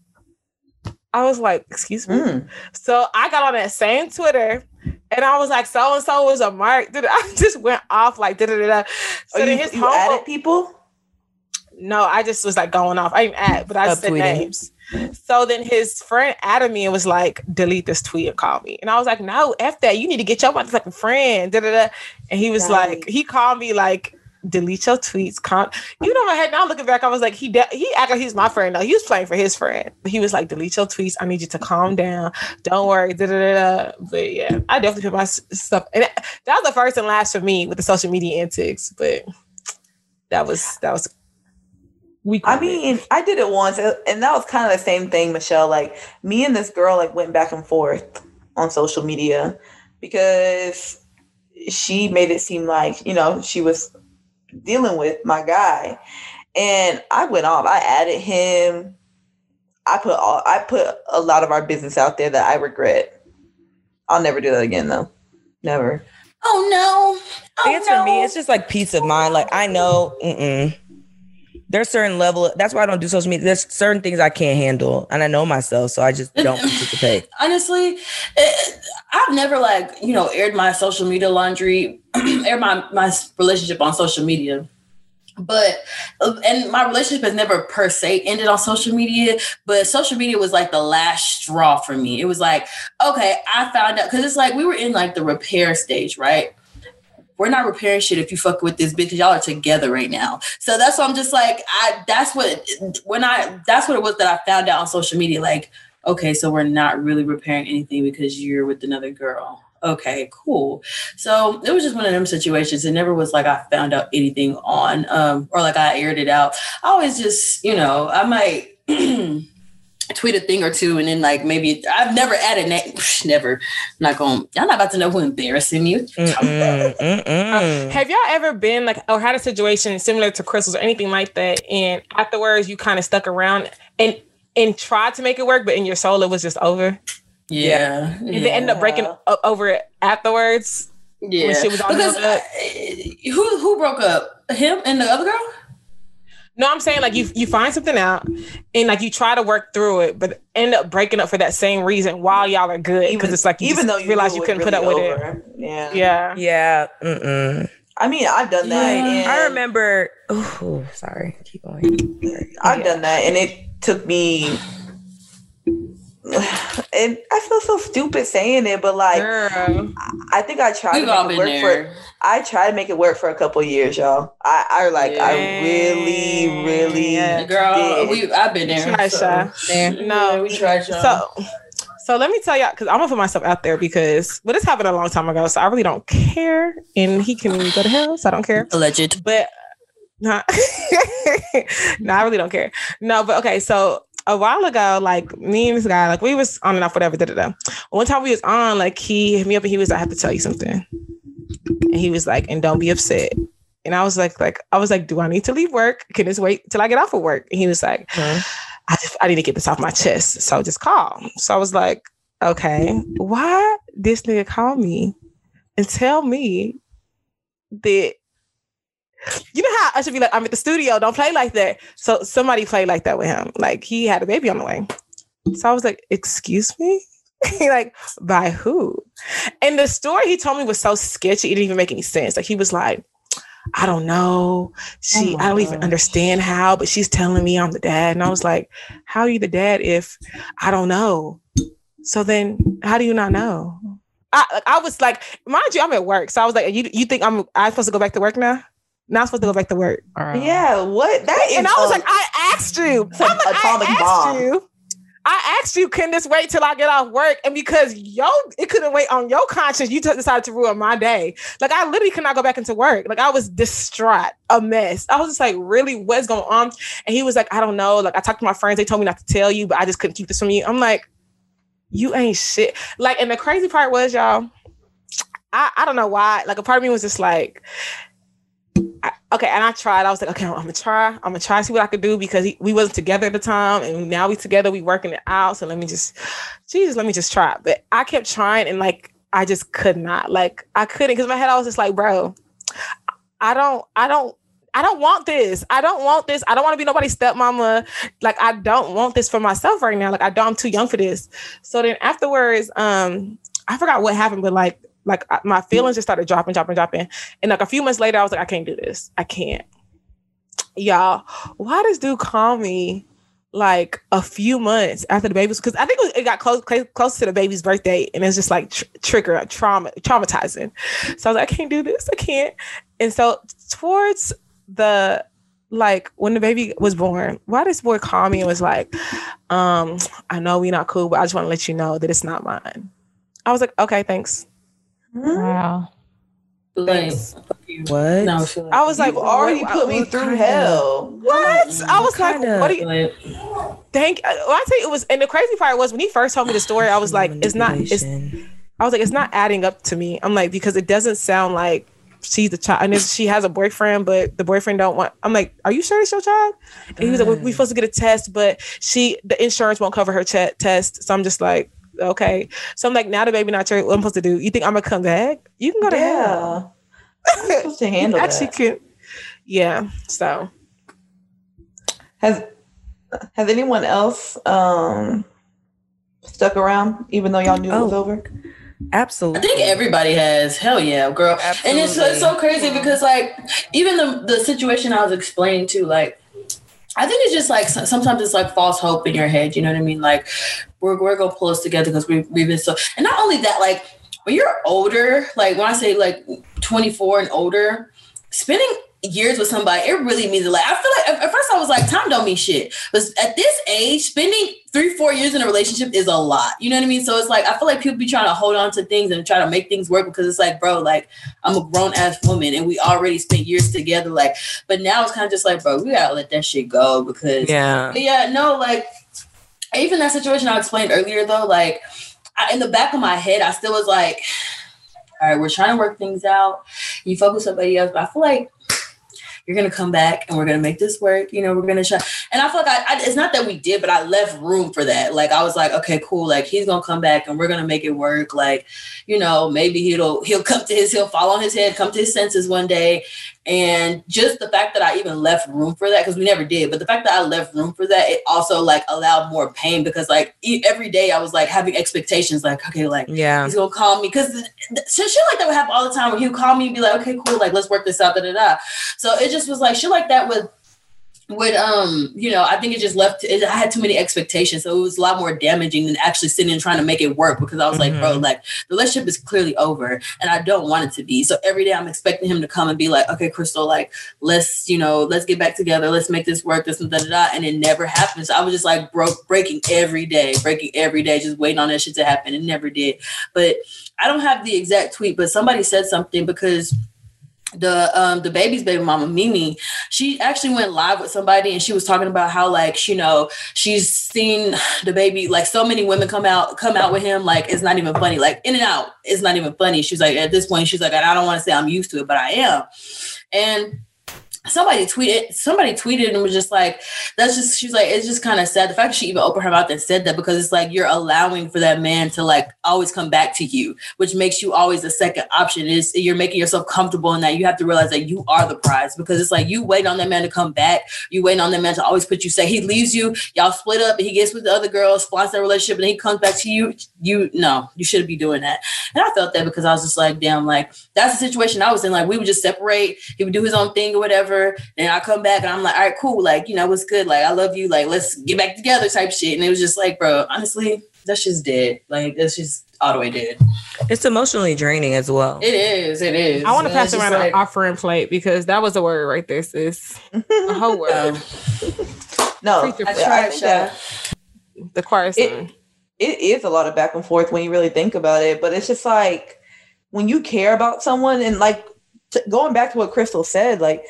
I was like, "Excuse me." Mm. So I got on that same Twitter and I was like, so and so was a mark. [LAUGHS] I just went off like da da da. So Oh, then you, his you homeboy- added people? no, I just was like going off. I didn't add, but I just said names. So then his friend added me and was like, delete this tweet and call me. And I was like, no, F that. You need to get your motherfucking friend. Da, da, da. And he was Right. like, he called me like, delete your tweets. Con-. You know, my head now looking back, I was like, he de- he acted like he's my friend. No, he was playing for his friend. He was like, delete your tweets. I need you to calm down. Don't worry. Da, da, da, da. But yeah, I definitely put my stuff. And that was the first and last for me with the social media antics. But that was, that was weak. I mean, I did it once, and that was kind of the same thing, Michelle. Like me and this girl like went back and forth on social media because she made it seem like you know she was dealing with my guy, and I went off. I added him. I put all. I put a lot of our business out there that I regret. I'll never do that again, though. Never. Oh no. Oh, I Oh, guess for me, it's just like peace of mind. Like I know, mm-mm. There's certain level. That's why I don't do social media. There's certain things I can't handle, and I know myself, so I just don't participate. [LAUGHS] honestly, it, I've never like you know aired my social media laundry, [CLEARS THROAT] aired my my relationship on social media. But and my relationship has never per se ended on social media, but social media was like the last straw for me. It was like, okay, I found out because it's like we were in like the repair stage, right? We're not repairing shit if you fuck with this bitch y'all are together right now. So that's why I'm just like, I that's what when I that's what it was that I found out on social media. Like, okay, so we're not really repairing anything because you're with another girl. Okay, cool. So it was just one of them situations. It never was like I found out anything on um or like I aired it out. I always just, you know, I might [CLEARS THROAT] tweet a thing or two and then like maybe I've never added name never. I'm not going y'all not about to know who embarrassing you. Mm-mm, mm-mm. Have y'all ever been like or had a situation similar to Crystal's or anything like that, and afterwards you kind of stuck around and and tried to make it work, but in your soul it was just over, Yeah. and they ended up breaking up over it afterwards? Yeah. shit was all because uh, who who broke up? Him and the other girl? No, I'm saying like you you find something out and like you try to work through it, but end up breaking up for that same reason while y'all are good because it's like you even though you realize you couldn't was put up really with it. Yeah. Yeah. Yeah. Mm-mm. I mean, I've done that. Yeah. and I remember. Oh, sorry. Keep going. I've Yeah. done that, and it took me. And I feel so stupid saying it, but like Girl. I think I tried We've to make it work there. for. I tried to make it work for a couple years, y'all. I, I like, I really, really Yeah. Girl, did. we I've been there. Try, so- Sha. Yeah, No. we tried y'all. So, so let me tell y'all because I'm gonna put myself out there because well, this happened a long time ago, so I really don't care, and he can go to hell, so I don't care. alleged. But no, [LAUGHS] no, I really don't care. No, but okay, so a while ago, like me and this guy, like we was on and off, whatever. Da, da, da. One time we was on, like he hit me up and he was, I have to tell you something, and he was like, and don't be upset. And I was like, like I was like, do I need to leave work? Can this wait till I get off of work? And he was like, Mhm. I, just, I need to get this off my chest. So just call. So I was like, okay, why this nigga call me and tell me that you know how I should be like, I'm at the studio, don't play like that. So somebody played like that with him. Like he had a baby on the way. So I was like, excuse me? [LAUGHS] Like, by who? And the story he told me was so sketchy, it didn't even make any sense. Like he was like, I don't know. She, Oh I don't even understand how, but she's telling me I'm the dad. And I was like, How are you the dad if I don't know? So then how do you not know? I I was like, mind you, I'm at work. So I was like, you you think I'm I'm supposed to go back to work now? Now I'm supposed to go back to work. Yeah, what that is And I was a- like, I asked you. It's I'm like, atomic I asked bomb. you. I asked you, can this wait till I get off work? And because yo, it couldn't wait on your conscience, you t- decided to ruin my day. Like I literally could not go back into work. Like I was distraught, a mess. I was just like, really, what's going on? And he was like, I don't know. Like I talked to my friends, they told me not to tell you, but I just couldn't keep this from you. I'm like, you ain't shit. Like, and the crazy part was, y'all, I, I don't know why. Like a part of me was just like, I, okay, and I tried. I was like, okay, I'm, gonna try. I'm gonna try to see what I could do because he, we wasn't together at the time, and now we together. We working it out. So let me just, Jesus, let me just try. But I kept trying, and like I just could not. Like I couldn't because my head I was just like, bro, I don't, I don't. I don't want this. I don't want this. I don't want to be nobody's stepmama. Like I don't want this for myself right now. Like I don't. I'm too young for this. So then afterwards, um, I forgot what happened, but like, like my feelings just started dropping, dropping, dropping. And like a few months later, I was like, I can't do this. I can't. Y'all, why does dude call me like a few months after the baby's? Because I think it, got close, close to the baby's birthday, and it's just like tr- trigger trauma, traumatizing. So I was like, I can't do this. I can't. And so towards the like when the baby was born, why this boy call me and was like, um, I know we're not cool, but I just want to let you know that it's not mine. I was like, okay, thanks. Mm-hmm. Wow. Like, What? no, she I was like, you already what- put me through kinda- hell. What? Mm-hmm. I was like, kinda- what do you like, think? Uh, well, I tell you, it was, and the crazy part was when he first told me the story, I was like, it's not, it's, I was like, it's not adding up to me. I'm like, because it doesn't sound like she's the child, and she has a boyfriend, but the boyfriend don't want. I'm like, are you sure it's your child? And he was like, we're supposed to get a test, but she, the insurance won't cover her ch- test. So I'm just like, okay. So I'm like, now the baby not your, what I'm supposed to do? You think I'm gonna come back? You can go to hell. Yeah. I'm supposed to [LAUGHS] handle Actually, that. can. Yeah. So Has has anyone else um stuck around even though y'all knew it was Oh. over? Absolutely. I think everybody has. Hell yeah, girl. Absolutely. And it's, it's so crazy because like even the the situation I was explaining to like I think it's just like sometimes it's like false hope in your head. You know what I mean? Like we're we're gonna pull us together because we we've been so. And not only that, like when you're older, like when I say like 24 and older, spending years with somebody, it really means a lot. I feel like at, at first I was like, time don't mean shit, but at this age, spending three four years in a relationship is a lot. You know what I mean? So it's like I feel like people be trying to hold on to things and try to make things work because it's like, bro, like I'm a grown ass woman and we already spent years together. Like, but now it's kind of just like, bro, we gotta let that shit go because Yeah. yeah, no, like even that situation I explained earlier, though, like I, in the back of my head, I still was like, [SIGHS] all right, we're trying to work things out. You focus with somebody else, but I feel like you're gonna come back and we're gonna make this work. You know, we're gonna try. And I feel like I, I, it's not that we did, but I left room for that. Like I was like, okay, cool. Like he's gonna come back and we're gonna make it work. Like, you know, maybe he'll he'll come to his he'll fall on his head, come to his senses one day. And just the fact that I even left room for that, because we never did, but the fact that I left room for that, it also like allowed more pain because like e- every day I was like having expectations, like, okay, like Yeah. he's gonna call me because shit, shit like that would happen all the time where he would call me and be like, okay, cool, like let's work this out, da da da. So it just was like shit like that with with um, you know, I think it just left it, I had too many expectations. So it was a lot more damaging than actually sitting and trying to make it work because I was like, bro, like the relationship is clearly over and I don't want it to be. So every day I'm expecting him to come and be like, okay, Crystal, like let's, you know, let's get back together, let's make this work, this and da da da. And it never happens. So I was just like broke breaking every day, breaking every day, just waiting on that shit to happen. It never did. But I don't have the exact tweet, but somebody said something because the um the baby's baby mama Mimi, she actually went live with somebody and she was talking about how like you know she's seen the baby like so many women come out come out with him like it's not even funny like in and out it's not even funny. She's like at this point she's like I don't want to say I'm used to it but I am. And somebody tweeted somebody tweeted and was just like that's just she's like it's just kind of sad. The fact she even opened her mouth and said that because it's like you're allowing for that man to like always come back to you which makes you always the second option. Is you're making yourself comfortable in that you have to realize that you are the prize because it's like you wait on that man to come back. You wait on that man to always put you say he leaves you y'all split up and he gets with the other girl splits that relationship and he comes back to you. You no you shouldn't be doing that. And I felt that because I was just like damn like that's the situation I was in. Like we would just separate. He would do his own thing or whatever and I come back and I'm like, all right, cool. Like, you know, what's good? Like, I love you. Like, let's get back together type shit. And it was just like, bro, honestly, that's just dead. Like, that's just all the way dead. It's emotionally draining as well. It is. It is. I want to pass around just an offering plate because that was a word right there, sis. A whole [LAUGHS] word. No, I, I I tried, that The choir It- it is a lot of back and forth when you really think about it. But it's just like when you care about someone and like t- going back to what Crystal said, like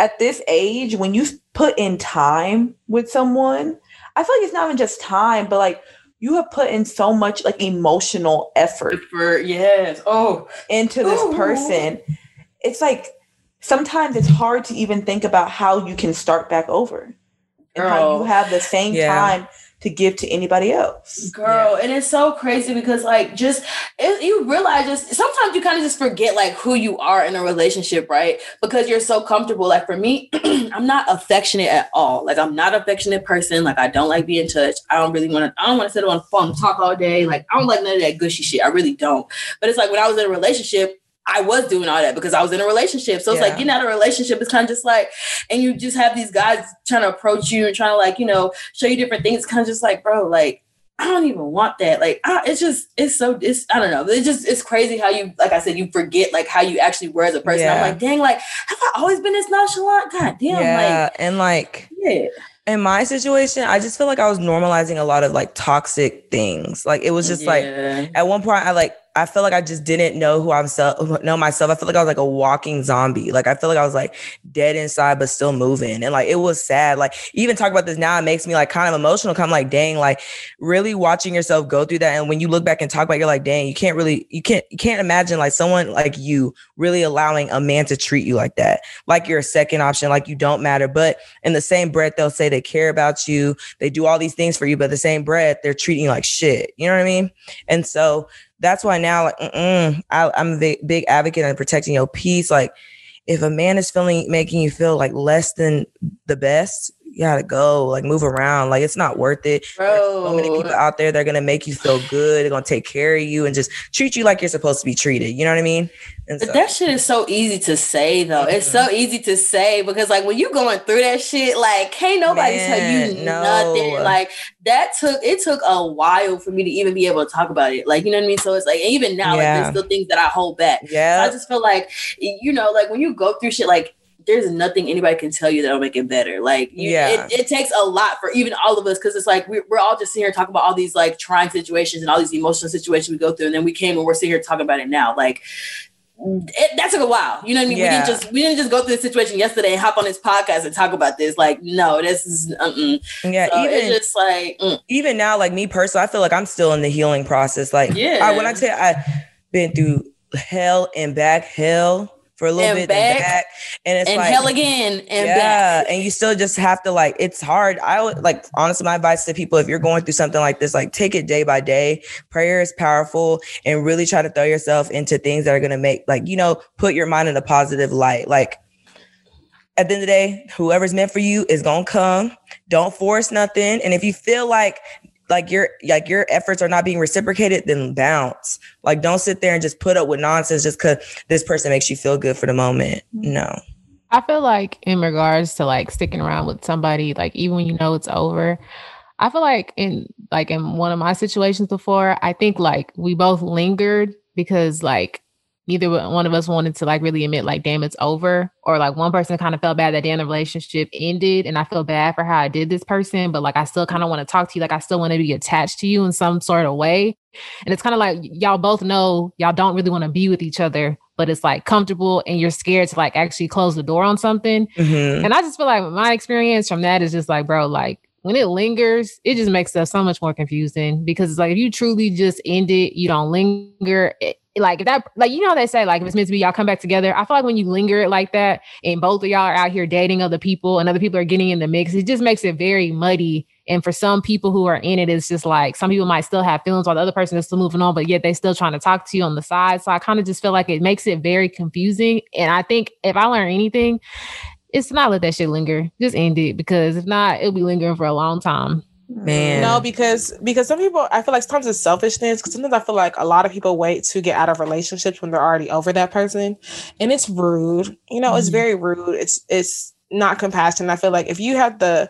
at this age, when you put in time with someone, I feel like it's not even just time, but like you have put in so much like emotional effort For yes. Oh, into this Ooh. person. It's like sometimes it's hard to even think about how you can start back over and how you have the same Yeah. time to give to anybody else. girl, and it's so crazy because like just it, you realize just sometimes you kind of just forget like who you are in a relationship, right? Because you're so comfortable. Like for me, [CLEARS THROAT] I'm not affectionate at all. Like I'm not an affectionate person. Like I don't like being touched. I don't really want to. I don't want to sit on the phone and talk all day. Like I don't like none of that gushy shit. I really don't. But it's like when I was in a relationship. I was doing all that because I was in a relationship. So it's like getting out of a relationship is kind of just like, and you just have these guys trying to approach you and trying to like, you know, show you different things. Kind of just like, bro, like, I don't even want that. Like, I, it's just, it's so, it's, I don't know. It's just, it's crazy how you, like I said, you forget like how you actually were as a person. I'm like, dang, like, have I always been this nonchalant? God damn, yeah, and like like, yeah. in my situation, I just feel like I was normalizing a lot of like toxic things. Like it was just like at one point I like I feel like I just didn't know who I'm self know myself. I feel like I was like a walking zombie. Like I feel like I was like dead inside but still moving. And like it was sad. Like even talk about this now, it makes me like kind of emotional. Kind I'm like, dang, like really watching yourself go through that. And when you look back and talk about it, you're like, dang, you can't really you can't you can't imagine like someone like you really allowing a man to treat you like that. Like you're a second option, like you don't matter. But in the same breath, they'll say they care about you, they do all these things for you, but the same breath, they're treating you like shit. You know what I mean? And so that's why now, like, I, I'm a big advocate on protecting your peace. Like, if a man is feeling making you feel like less than the best, you gotta go. Like, move around. Like, it's not worth it. There's so many people out there that are gonna make you feel good. They're gonna take care of you and just treat you like you're supposed to be treated. You know what I mean? And But so, that shit is so easy to say though. It's so mm-hmm. easy to say because like when you going through that shit, like can't nobody tell you no. nothing. Like that took it took a while for me to even be able to talk about it. Like you know what I mean? So it's like even now, like there's still things that I hold back. So I just feel like you know, like when you go through shit, like there's nothing anybody can tell you that'll make it better. Like, you, Yeah. it, it takes a lot for even all of us because it's like we're, we're all just sitting here talking about all these like trying situations and all these emotional situations we go through, and then we came and we're sitting here talking about it now. Like, it, that took a while. You know what I mean? Yeah. We didn't just we didn't just go through the situation yesterday and hop on this podcast and talk about this. Like, no, this is uh-uh. yeah. So even it's just like mm, even now, like me personally, I feel like I'm still in the healing process. Like, Yeah. I, when I tell you, I've been through hell and back, hell for a little And bit, back, and back, and it's and like hell again and yeah, back. and you still just have to like. It's hard. I would like honestly, my advice to people: if you're going through something like this, like take it day by day. Prayer is powerful, and really try to throw yourself into things that are gonna make like you know put your mind in a positive light. Like at the end of the day, whoever's meant for you is gonna come. Don't force nothing. And if you feel like like your like your efforts are not being reciprocated, then bounce. Like don't sit there and just put up with nonsense just because this person makes you feel good for the moment. Mm-hmm. No. I feel like in regards to like sticking around with somebody, like even when you know it's over, I feel like in like in one of my situations before, I think like we both lingered because like neither one of us wanted to like really admit like damn it's over or like one person kind of felt bad that damn the relationship ended and I feel bad for how I did this person but like I still kind of want to talk to you like I still want to be attached to you in some sort of way and it's kind of like y'all both know y'all don't really want to be with each other but it's like comfortable and you're scared to like actually close the door on something Mhm. and I just feel like my experience from that is just like, bro, like when it lingers, it just makes stuff so much more confusing because it's like if you truly just end it, you don't linger. It, like if that like you know they say like if it's meant to be y'all come back together? I feel like when you linger it like that and both of y'all are out here dating other people and other people are getting in the mix it just makes it very muddy. And for some people who are in it it's just like some people might still have feelings while the other person is still moving on but yet they still trying to talk to you on the side. So i kind of just feel like it makes it very confusing. And i think if i learn anything it's not let that shit linger. Just end it because if not it'll be lingering for a long time Man. No, because because some people I feel like sometimes it's selfishness. Because sometimes I feel like a lot of people wait to get out of relationships when they're already over that person, and it's rude. You know, it's Mhm. very rude. It's it's not compassionate. I feel like if you have the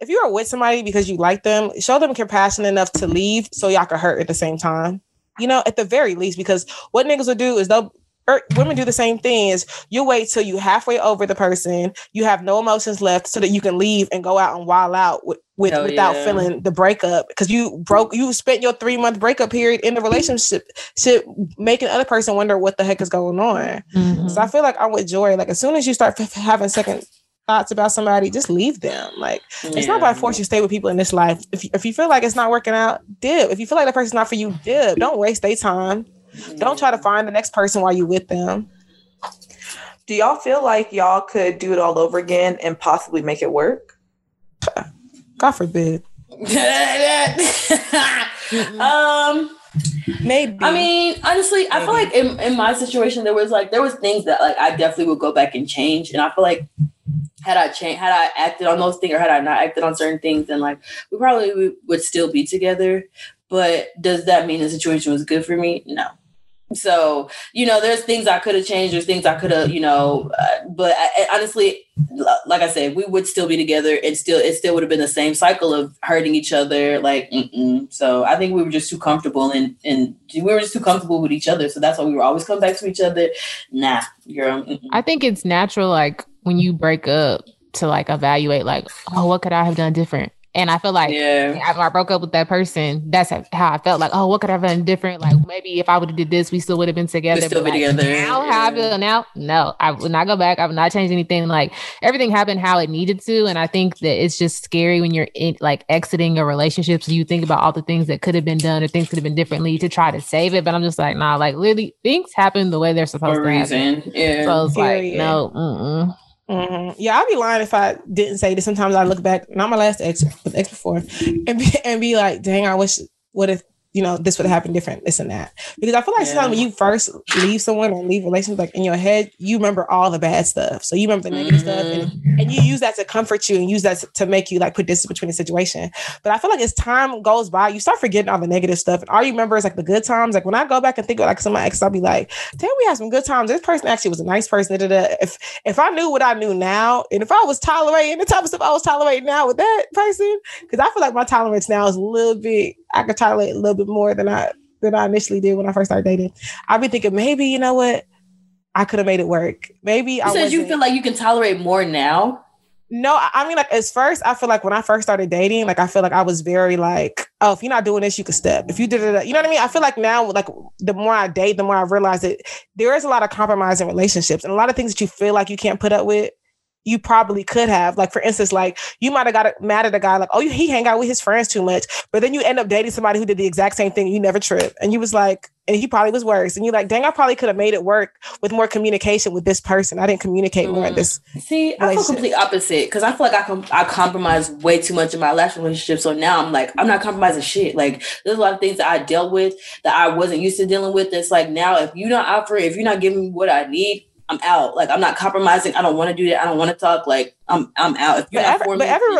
if you are with somebody because you like them, show them compassion enough to leave so y'all can hurt at the same time. You know, at the very least, because what niggas will do is they'll or women do the same thing is you wait till you halfway over the person, you have no emotions left so that you can leave and go out and wild out with, with Hell without yeah. feeling the breakup because you broke you spent your three month breakup period in the relationship shit making the other person wonder what the heck is going on. Mhm. So I feel like I'm with Joy. Like as soon as you start f- having second thoughts about somebody, just leave them. Like it's not by force you stay with people in this life. If you, if you feel like it's not working out, dip. If you feel like the person's not for you, dip. Don't waste their time. Don't try to find the next person while you're with them. Do y'all feel like y'all could do it all over again and possibly make it work? God forbid. [LAUGHS] um Maybe. I mean, honestly, I feel like in, in my situation there was like there was things that like I definitely would go back and change. And I feel like had I changed had I acted on those things or had I not acted on certain things, then like we probably would- would still be together. But does that mean the situation was good for me? No. So, you know, there's things I could have changed, there's things I could have, you know, uh, but I, honestly, like I said, we would still be together and still, it still would have been the same cycle of hurting each other. Like, mm-mm. so I think we were just too comfortable and, and we were just too comfortable with each other. So that's why we were always coming back to each other. Nah, girl. mm-mm. I think it's natural, like when you break up, to like evaluate, like, oh, what could I have done different? And I feel like yeah. after I broke up with that person, that's how I felt. Like, oh, what could I have done different? Like maybe if I would have did this, we still would have been together. still But, be like, together, Now how I feel now, no, I would not go back. I would not change anything. Like everything happened how it needed to, and I think that it's just scary when you're in like exiting a relationship. So you think about all the things that could have been done or things could have been differently to try to save it. But I'm just like, nah, like literally things happen the way they're supposed For a to happen. reason. Yeah. So it's like, Period. no, mm-mm. Mhm. Yeah, I'd be lying if I didn't say that. Sometimes I look back, not my last ex, but the ex before, and be, and be like, dang, I wish what if you know this would have happened different, this and that. Because I feel like sometimes when you first leave someone or leave relations, like in your head, you remember all the bad stuff. So you remember the negative stuff, and, mm-hmm. and you use that to comfort you and use that to, to make you like put distance between the situation. But I feel like as time goes by, you start forgetting all the negative stuff, and all you remember is like the good times. Like when I go back and think of like some of my exes, I'll be like, damn, we had some good times. This person actually was a nice person. da, da, da. If if I knew what I knew now, and if I was tolerating the type of stuff I was tolerating now with that person, because I feel like my tolerance now is a little bit, I could tolerate a little bit more than I than I initially did when I first started dating. I'd be thinking maybe you know what, I could have made it work. Maybe you I said you feel like you can tolerate more now. no, I I mean, like, as first, I feel like when I first started dating, like, I feel like I was very like, oh, if you're not doing this, you can step. If you did it, you know what I mean? I feel like now, like, the more I date, the more I realize that there is a lot of compromise in relationships and a lot of things that you feel like you can't put up with. You probably could have, like for instance, like you might have got mad at a guy, like, oh, he hang out with his friends too much, but then you end up dating somebody who did the exact same thing. You never trip, and you was like, and he probably was worse, and you're like, dang, I probably could have made it work with more communication with this person. I didn't communicate more at Mm. this. See, I feel complete opposite because I feel like I com- I compromised way too much in my last relationship. So now I'm like, I'm not compromising shit. Like there's a lot of things that I dealt with that I wasn't used to dealing with. That's like now, if you're not offering, if you're not giving me what I need, I'm out. Like I'm not compromising. I don't want to do that. I don't want to talk. Like I'm I'm out. If you're But not every, for but me, every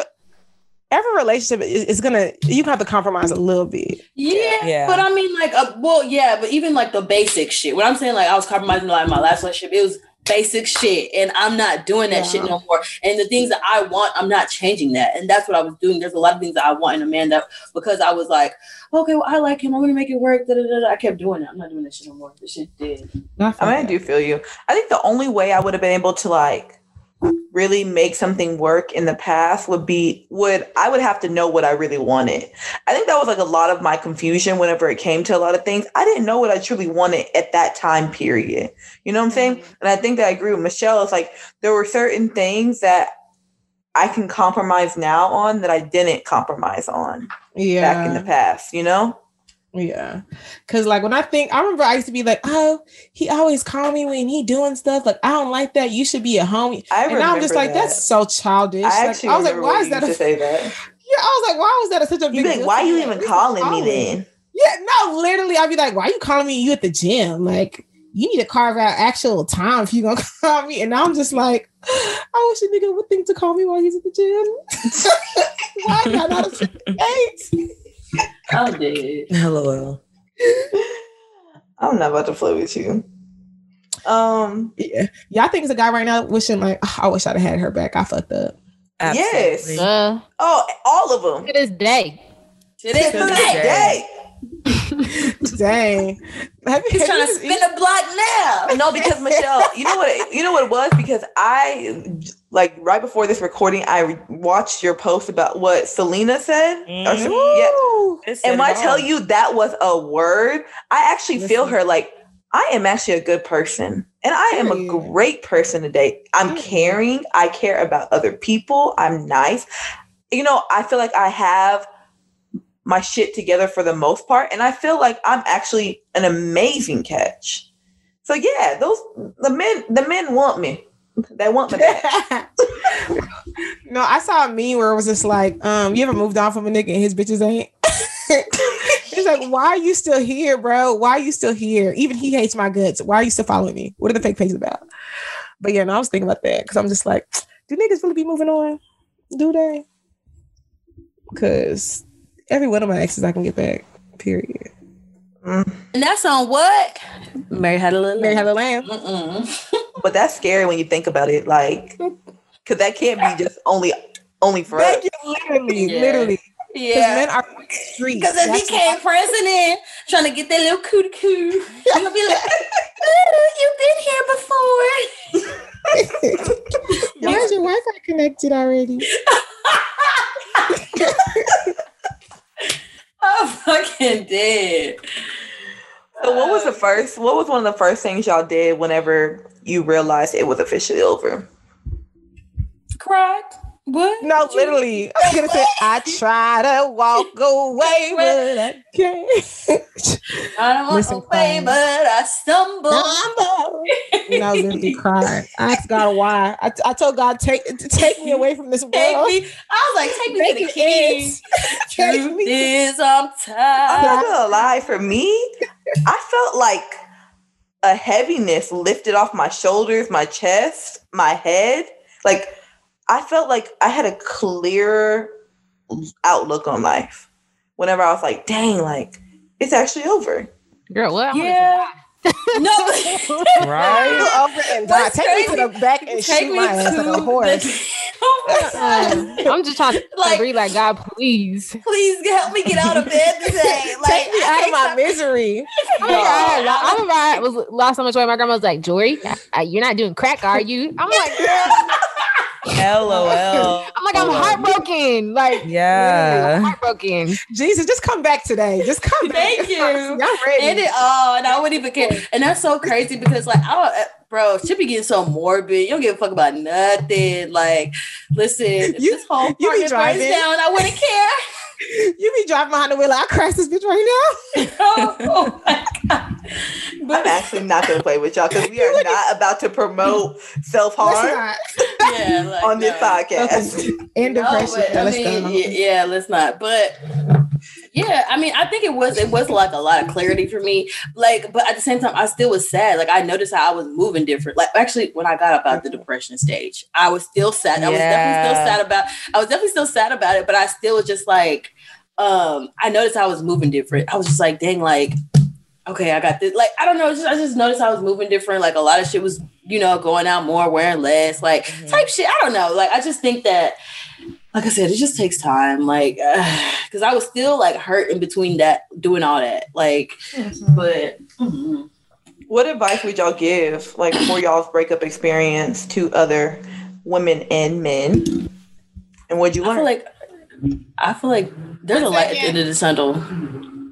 every relationship is, is gonna you can have to compromise a little bit. Yeah, Yeah. but I mean, like, uh, well, yeah, but even like the basic shit. When I'm saying like I was compromising like my last relationship, it was basic shit, and I'm not doing that shit no more. And the things that I want, I'm not changing that, and that's what I was doing. There's a lot of things that I want in a man that because I was like, okay, well, I like him, I'm gonna make it work. Da, da, da, da. I kept doing it. I'm not doing that shit no more. This shit did. I mean, I do feel you. I think the only way I would have been able to like really make something work in the past would be would I would have to know what I really wanted. I think that was like a lot of my confusion whenever it came to a lot of things. I didn't know what I truly wanted at that time period. You know what I'm saying? Mm-hmm. And I think that I agree with Michelle. It's like there were certain things that I can compromise now on that I didn't compromise on back in the past, you know? Yeah. Cause like when I think I remember I used to be like, oh, he always call me when he doing stuff. Like, I don't like that. You should be a homie. I and now I'm just like, that's so childish. I Like, actually I was like, why is that? A, say that. yeah, I was like, why was that such a big like, why to you even is calling me oh. then? Yeah, no, literally, I'd be like, why are you calling me you at the gym? Like, you need to carve out actual time if you're gonna [LAUGHS] call me. And now I'm just like, I wish a nigga would think to call me while he's at the gym. [LAUGHS] why am I not a eight? [LAUGHS] I'm dead. [LAUGHS] LOL. I'm not about to play with you. Um, Yeah. Yeah, I think it's a guy right now wishing like, "Oh, I wish I'd have had her back. I fucked up. Yes. Uh, oh, all of them. to this day. To this To this day. day. [LAUGHS] Dang. Have, He's have trying to spin a block now. No, because Michelle, you know what? You know what it was because I like right before this recording, I watched your post about what Selena said. Or Mhm. some- yeah, Woo! It said and when I tell you that was a word, I actually feel her like I am actually a good person. And I am a great person today. I'm caring. I care about other people. I'm nice. You know, I feel like I have my shit together for the most part. And I feel like I'm actually an amazing catch. So yeah, those the men the men want me. They want me [LAUGHS] no, I saw a meme where it was just like, um, you ever moved on from a nigga and his bitches ain't? [LAUGHS] it's like, why are you still here, bro? Why are you still here? Even he hates my guts. Why are you still following me? What are the fake pages about? But yeah, no, I was thinking about that because I'm just like, do niggas really be moving on? Do they? Because every one of my exes I can get back. Period. Mm. And that's on what? Mary had a little. Mary had a lamb. [LAUGHS] But that's scary when you think about it. Like, cause that can't be just only only for us. You, literally, Yeah. literally. Because Yeah. men are streets. Because if he That's came president trying to get that little coo coo, you're gonna be like, "Ooh, you've been here before. [LAUGHS] [LAUGHS] Why is your Wi-Fi connected already? [LAUGHS] I'm fucking dead. So what was the um, first? What was one of the first things y'all did whenever you realized it was officially over? Cried? What? No, literally. I'm gonna say I try to walk away, but I can't. I don't want Listen, to away, crying. but I stumble. and I literally cried. I asked God why. I, I told God take take me away from this world. Take me. I was like, take me Make to the it king. end. [LAUGHS] Take Truth me. is, I'm tired. I'm not gonna lie. For me, I felt like a heaviness lifted off my shoulders, my chest, my head. Like I felt like I had a clearer outlook on life. Whenever I was like, "Dang, like it's actually over." Girl, what? Yeah. [LAUGHS] No. Right? Over and die. What's Take me to the back and Take shoot me my ass like a to horse. [LAUGHS] the. I'm just trying to Like- agree, like God, please. Please help me get out of bed today. [LAUGHS] Like, Take me I out of my misery. Oh my God. Like, I remember I was lost so much weight. My grandma was like, Jory, uh, you're not doing crack, are you? I'm like, girl. LOL. I'm like, I'm heartbroken. Like, Yeah. Heartbroken. Jesus, just come back today. Just come back. Thank you. Y'all ready? End it all, and I wouldn't even care. And that's so crazy because, like, I don't, bro, she be getting so morbid. You don't give a fuck about nothing. Like, listen, You- this whole you be apartment burns driving. down, I wouldn't care. [LAUGHS] You be driving behind the wheel. like, I crashed this bitch right now. [LAUGHS] oh, oh my god! I'm actually not gonna play with y'all because we are not about to promote self harm. [LAUGHS] Yeah, like, on this no. podcast. And No, depression. but, I mean, yeah, yeah, let's not. But yeah, I mean, I think it was it was like a lot of clarity for me. Like, but at the same time, I still was sad. Like, I noticed how I was moving different. Like, actually, when I got up out the depression stage, I was still sad. I was definitely still sad about. I was definitely still sad about it. But I still was just like, um, I noticed I was moving different. I was just like, dang, like. Okay, I got this. Like, I don't know. Just, I just noticed I was moving different. Like, a lot of shit was, you know, going out more, wearing less, like type shit. I don't know. Like, I just think that like I said, it just takes time. Like, [SIGHS] because I was still like hurt in between that, doing all that. Like, but mhm. What advice would y'all give, like, for y'all's breakup experience to other women and men? And what'd you I feel like I feel like there's a light at the end of the tunnel.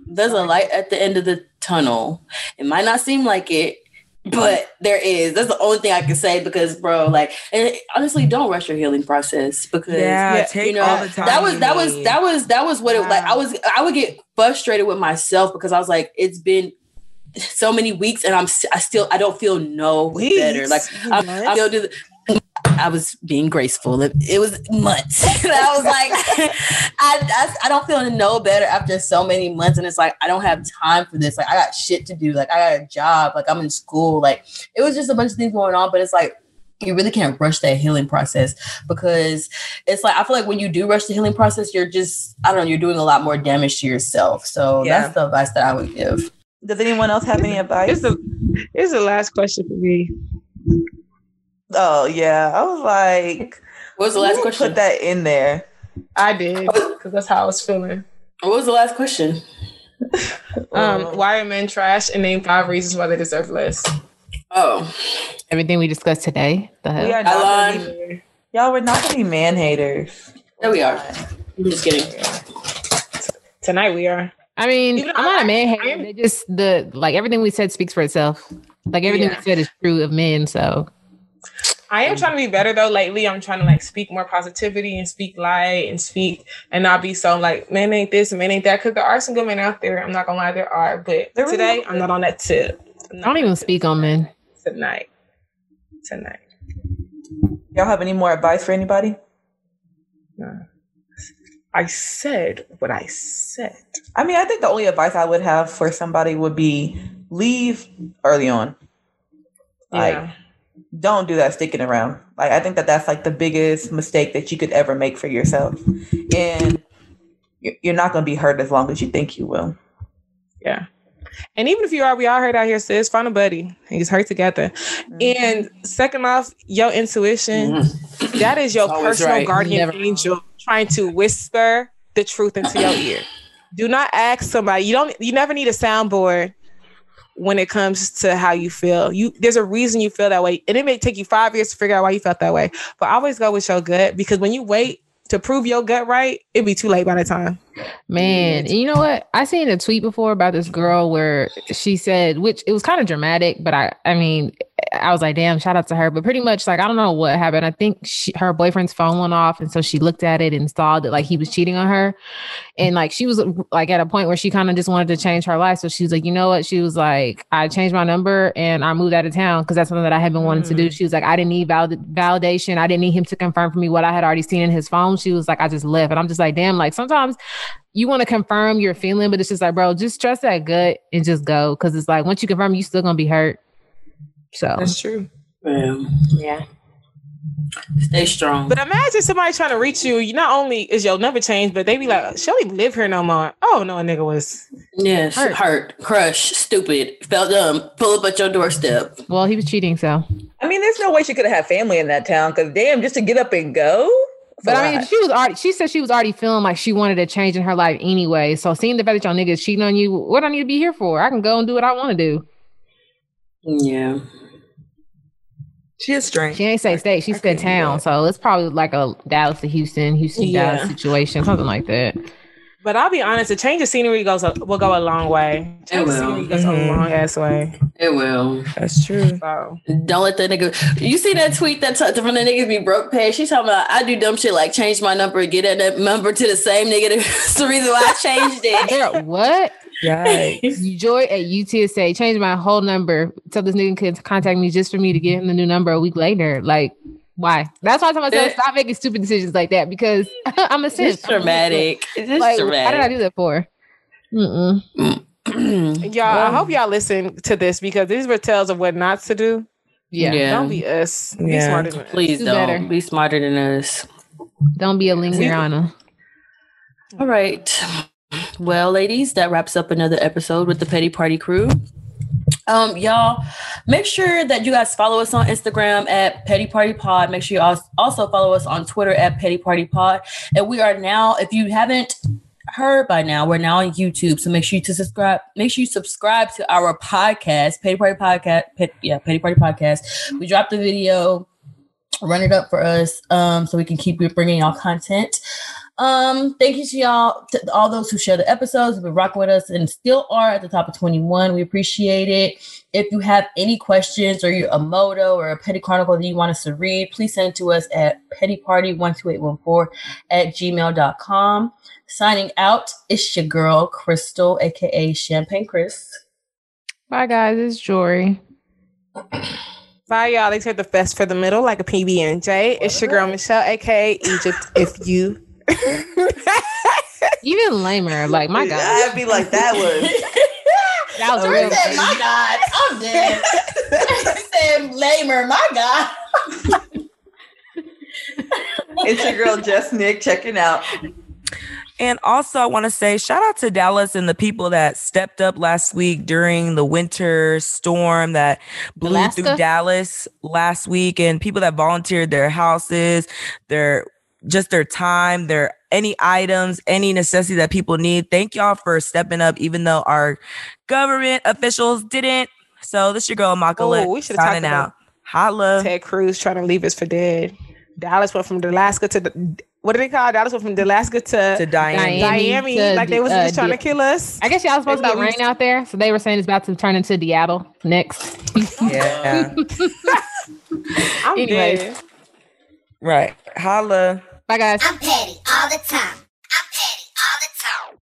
There's a light at the end of the tunnel. It might not seem like it, but there is. That's the only thing I can say because, bro, like, and honestly, don't rush your healing process because Yeah, Yeah, you know all the time. that was that was that was that was what it like. I was I would get frustrated with myself because I was like, it's been so many weeks and I'm I still I don't feel no Weeks? better. Like I'm, I'm still do I was being graceful. It, it was months. [LAUGHS] I was like, [LAUGHS] I, I I don't feel no better after so many months, and it's like I don't have time for this. Like I got shit to do. Like I got a job. Like I'm in school. Like it was just a bunch of things going on. But it's like you really can't rush that healing process because it's like I feel like when you do rush the healing process, you're just I don't know, you're doing a lot more damage to yourself. So Yeah. that's the advice that I would give. Does anyone else have any advice? It's the it's the last question for me. Oh yeah, I was like, What was the last question? Put that in there. I did because that's how I was feeling. What was the last question? [LAUGHS] Um, Oh. why are men trash? And name five reasons why they deserve less. Oh, Everything we discussed today. The hell? We are not gonna be, y'all. We're not gonna be man haters. there we are. I'm just kidding. Tonight we are. I mean, Even I'm not I- a man I hater. They just the like everything we said speaks for itself. Like everything Yeah. we said is true of men. So I am trying to be better though. Lately, I'm trying to like speak more positivity and speak light and speak and not be so like man ain't this and man ain't that. Because there are some good men out there. I'm not gonna lie, there are. But There today, are. I'm not on that tip. I'm I not don't even speak on men. tonight. Tonight. Y'all have any more advice for anybody? No. I said what I said. I mean, I think the only advice I would have for somebody would be leave early on. Like, Yeah. Don't do that sticking around. Like, I think that that's like the biggest mistake that you could ever make for yourself, and you- you're not gonna be hurt as long as you think you will. Yeah. And even if you are, we all hurt out here, sis. Find a buddy. He's hurt together. Mm-hmm. And second off, your intuition. Mm-hmm. That is your It's always personal right. guardian Never angel trying to whisper the truth into your ear. Do not ask somebody. You don't you never need a soundboard when it comes to how you feel. You there's a reason you feel that way. And it may take you five years to figure out why you felt that way. But always go with your gut because when you wait to prove your gut right, it'd be too late by the time. Man, and you know what? I seen a tweet before about this girl where she said, which it was kind of dramatic, but I, I mean, I was like, damn, shout out to her. But pretty much, like, I don't know what happened. I think she, her boyfriend's phone went off, and so she looked at it and saw that like he was cheating on her, and like she was like at a point where she kind of just wanted to change her life. So she was like, you know what? She was like, I changed my number and I moved out of town because that's something that I had been wanting to do. Mm. She was like, I didn't need valid- validation. I didn't need him to confirm for me what I had already seen in his phone. She was like, I just left, and I'm just like, damn. Like sometimes you want to confirm your feeling, but it's just like, bro, just trust that gut and just go. Cause it's like once you confirm, you still gonna be hurt. So That's true. Yeah. yeah. Stay strong. But imagine somebody trying to reach you. You not only is your number changed, but they be like, "She don't live here no more." Oh no, a nigga was. Yes, Hurt. hurt. crush, stupid, felt dumb, pull up at your doorstep. Well, he was cheating, so I mean, there's no way she could have had family in that town. Cause damn, just to get up and go. But I mean she was already she said she was already feeling like she wanted a change in her life anyway. So seeing the fact that y'all niggas cheating on you, what I need to be here for? I can go and do what I want to do. Yeah. She is strange. She ain't say state, she said town. So it's probably like a Dallas to Houston, Houston Yeah. Dallas situation, something like that. But I'll be honest, a change of scenery goes a, will go a long way. Change of will. scenery goes Mhm. a long ass way. It will. That's true. So Don't let that nigga. You see that tweet that t- from the niggas be broke pay? She's talking about I do dumb shit like change my number and get that- that number to the same nigga. [LAUGHS] That's the reason why I changed it. Girl, what? Yikes. Joy at UTSA changed my whole number. so this nigga could contact me just for me to get him the new number a week later. Like, why? That's why I tell myself It- stop making stupid decisions like that because [LAUGHS] I'm a sis. It's dramatic. It's just Like, how did I do that for? Mm-mm. [CLEARS THROAT] y'all, I hope y'all listen to this because these were tales of what not to do. Yeah. Yeah. Don't be us. Be Yeah. smarter than us. Please Do don't better. be smarter than us. Don't be a lingeriana. All right. Well, ladies, that wraps up another episode with the Petty Party Crew. Um, y'all, make sure that you guys follow us on Instagram at Petty Party Pod. Make sure you also follow us on Twitter at Petty Party Pod. And we are now, if you haven't heard by now, we're now on YouTube. So make sure you to subscribe. Make sure you subscribe to our podcast, Petty Party Podcast. Pet, yeah, Petty Party Podcast. We dropped the video. Run it up for us, um, so we can keep bringing y'all content. Um, thank you to y'all, to all those who share the episodes, who've been rocking with us and still are at the top of 21. We appreciate it. If you have any questions or you're a moto or a petty chronicle that you want us to read, please send it to us at pettyparty12814 at gmail.com. Signing out, it's your girl, Crystal, aka Champagne Chris. Bye, guys. It's Jory. [CLEARS THROAT] Bye, y'all. They said the best for the middle, like a PB and J. It's your girl Michelle, aka Egypt. If you, [LAUGHS] Even lamer. Like, my God. I'd be like, that was. [LAUGHS] That was Jory real. said, my God, I'm dead. he said, lamer, my God. [LAUGHS] It's your girl, Jess Nick, checking out. And also, I want to say shout out to Dallas and the people that stepped up last week during the winter storm that blew Alaska? through Dallas last week, and people that volunteered their houses, their just their time, their any items, any necessity that people need. Thank y'all for stepping up, even though our government officials didn't. So this your girl Makala Oh, we should've talked signing about out. Holla. Ted Cruz trying to leave us for dead. Dallas went from Alaska to the, what do they call it? Dallas went from Alaska to, To Diane. Miami, to like they was uh, just trying to kill us. I guess y'all supposed to They get rain out there. So they were saying it's about to turn into Seattle next. [LAUGHS] Yeah. [LAUGHS] [LAUGHS] I'm Anyways. dead. Right. Holla. Bye, guys. I'm petty all the time.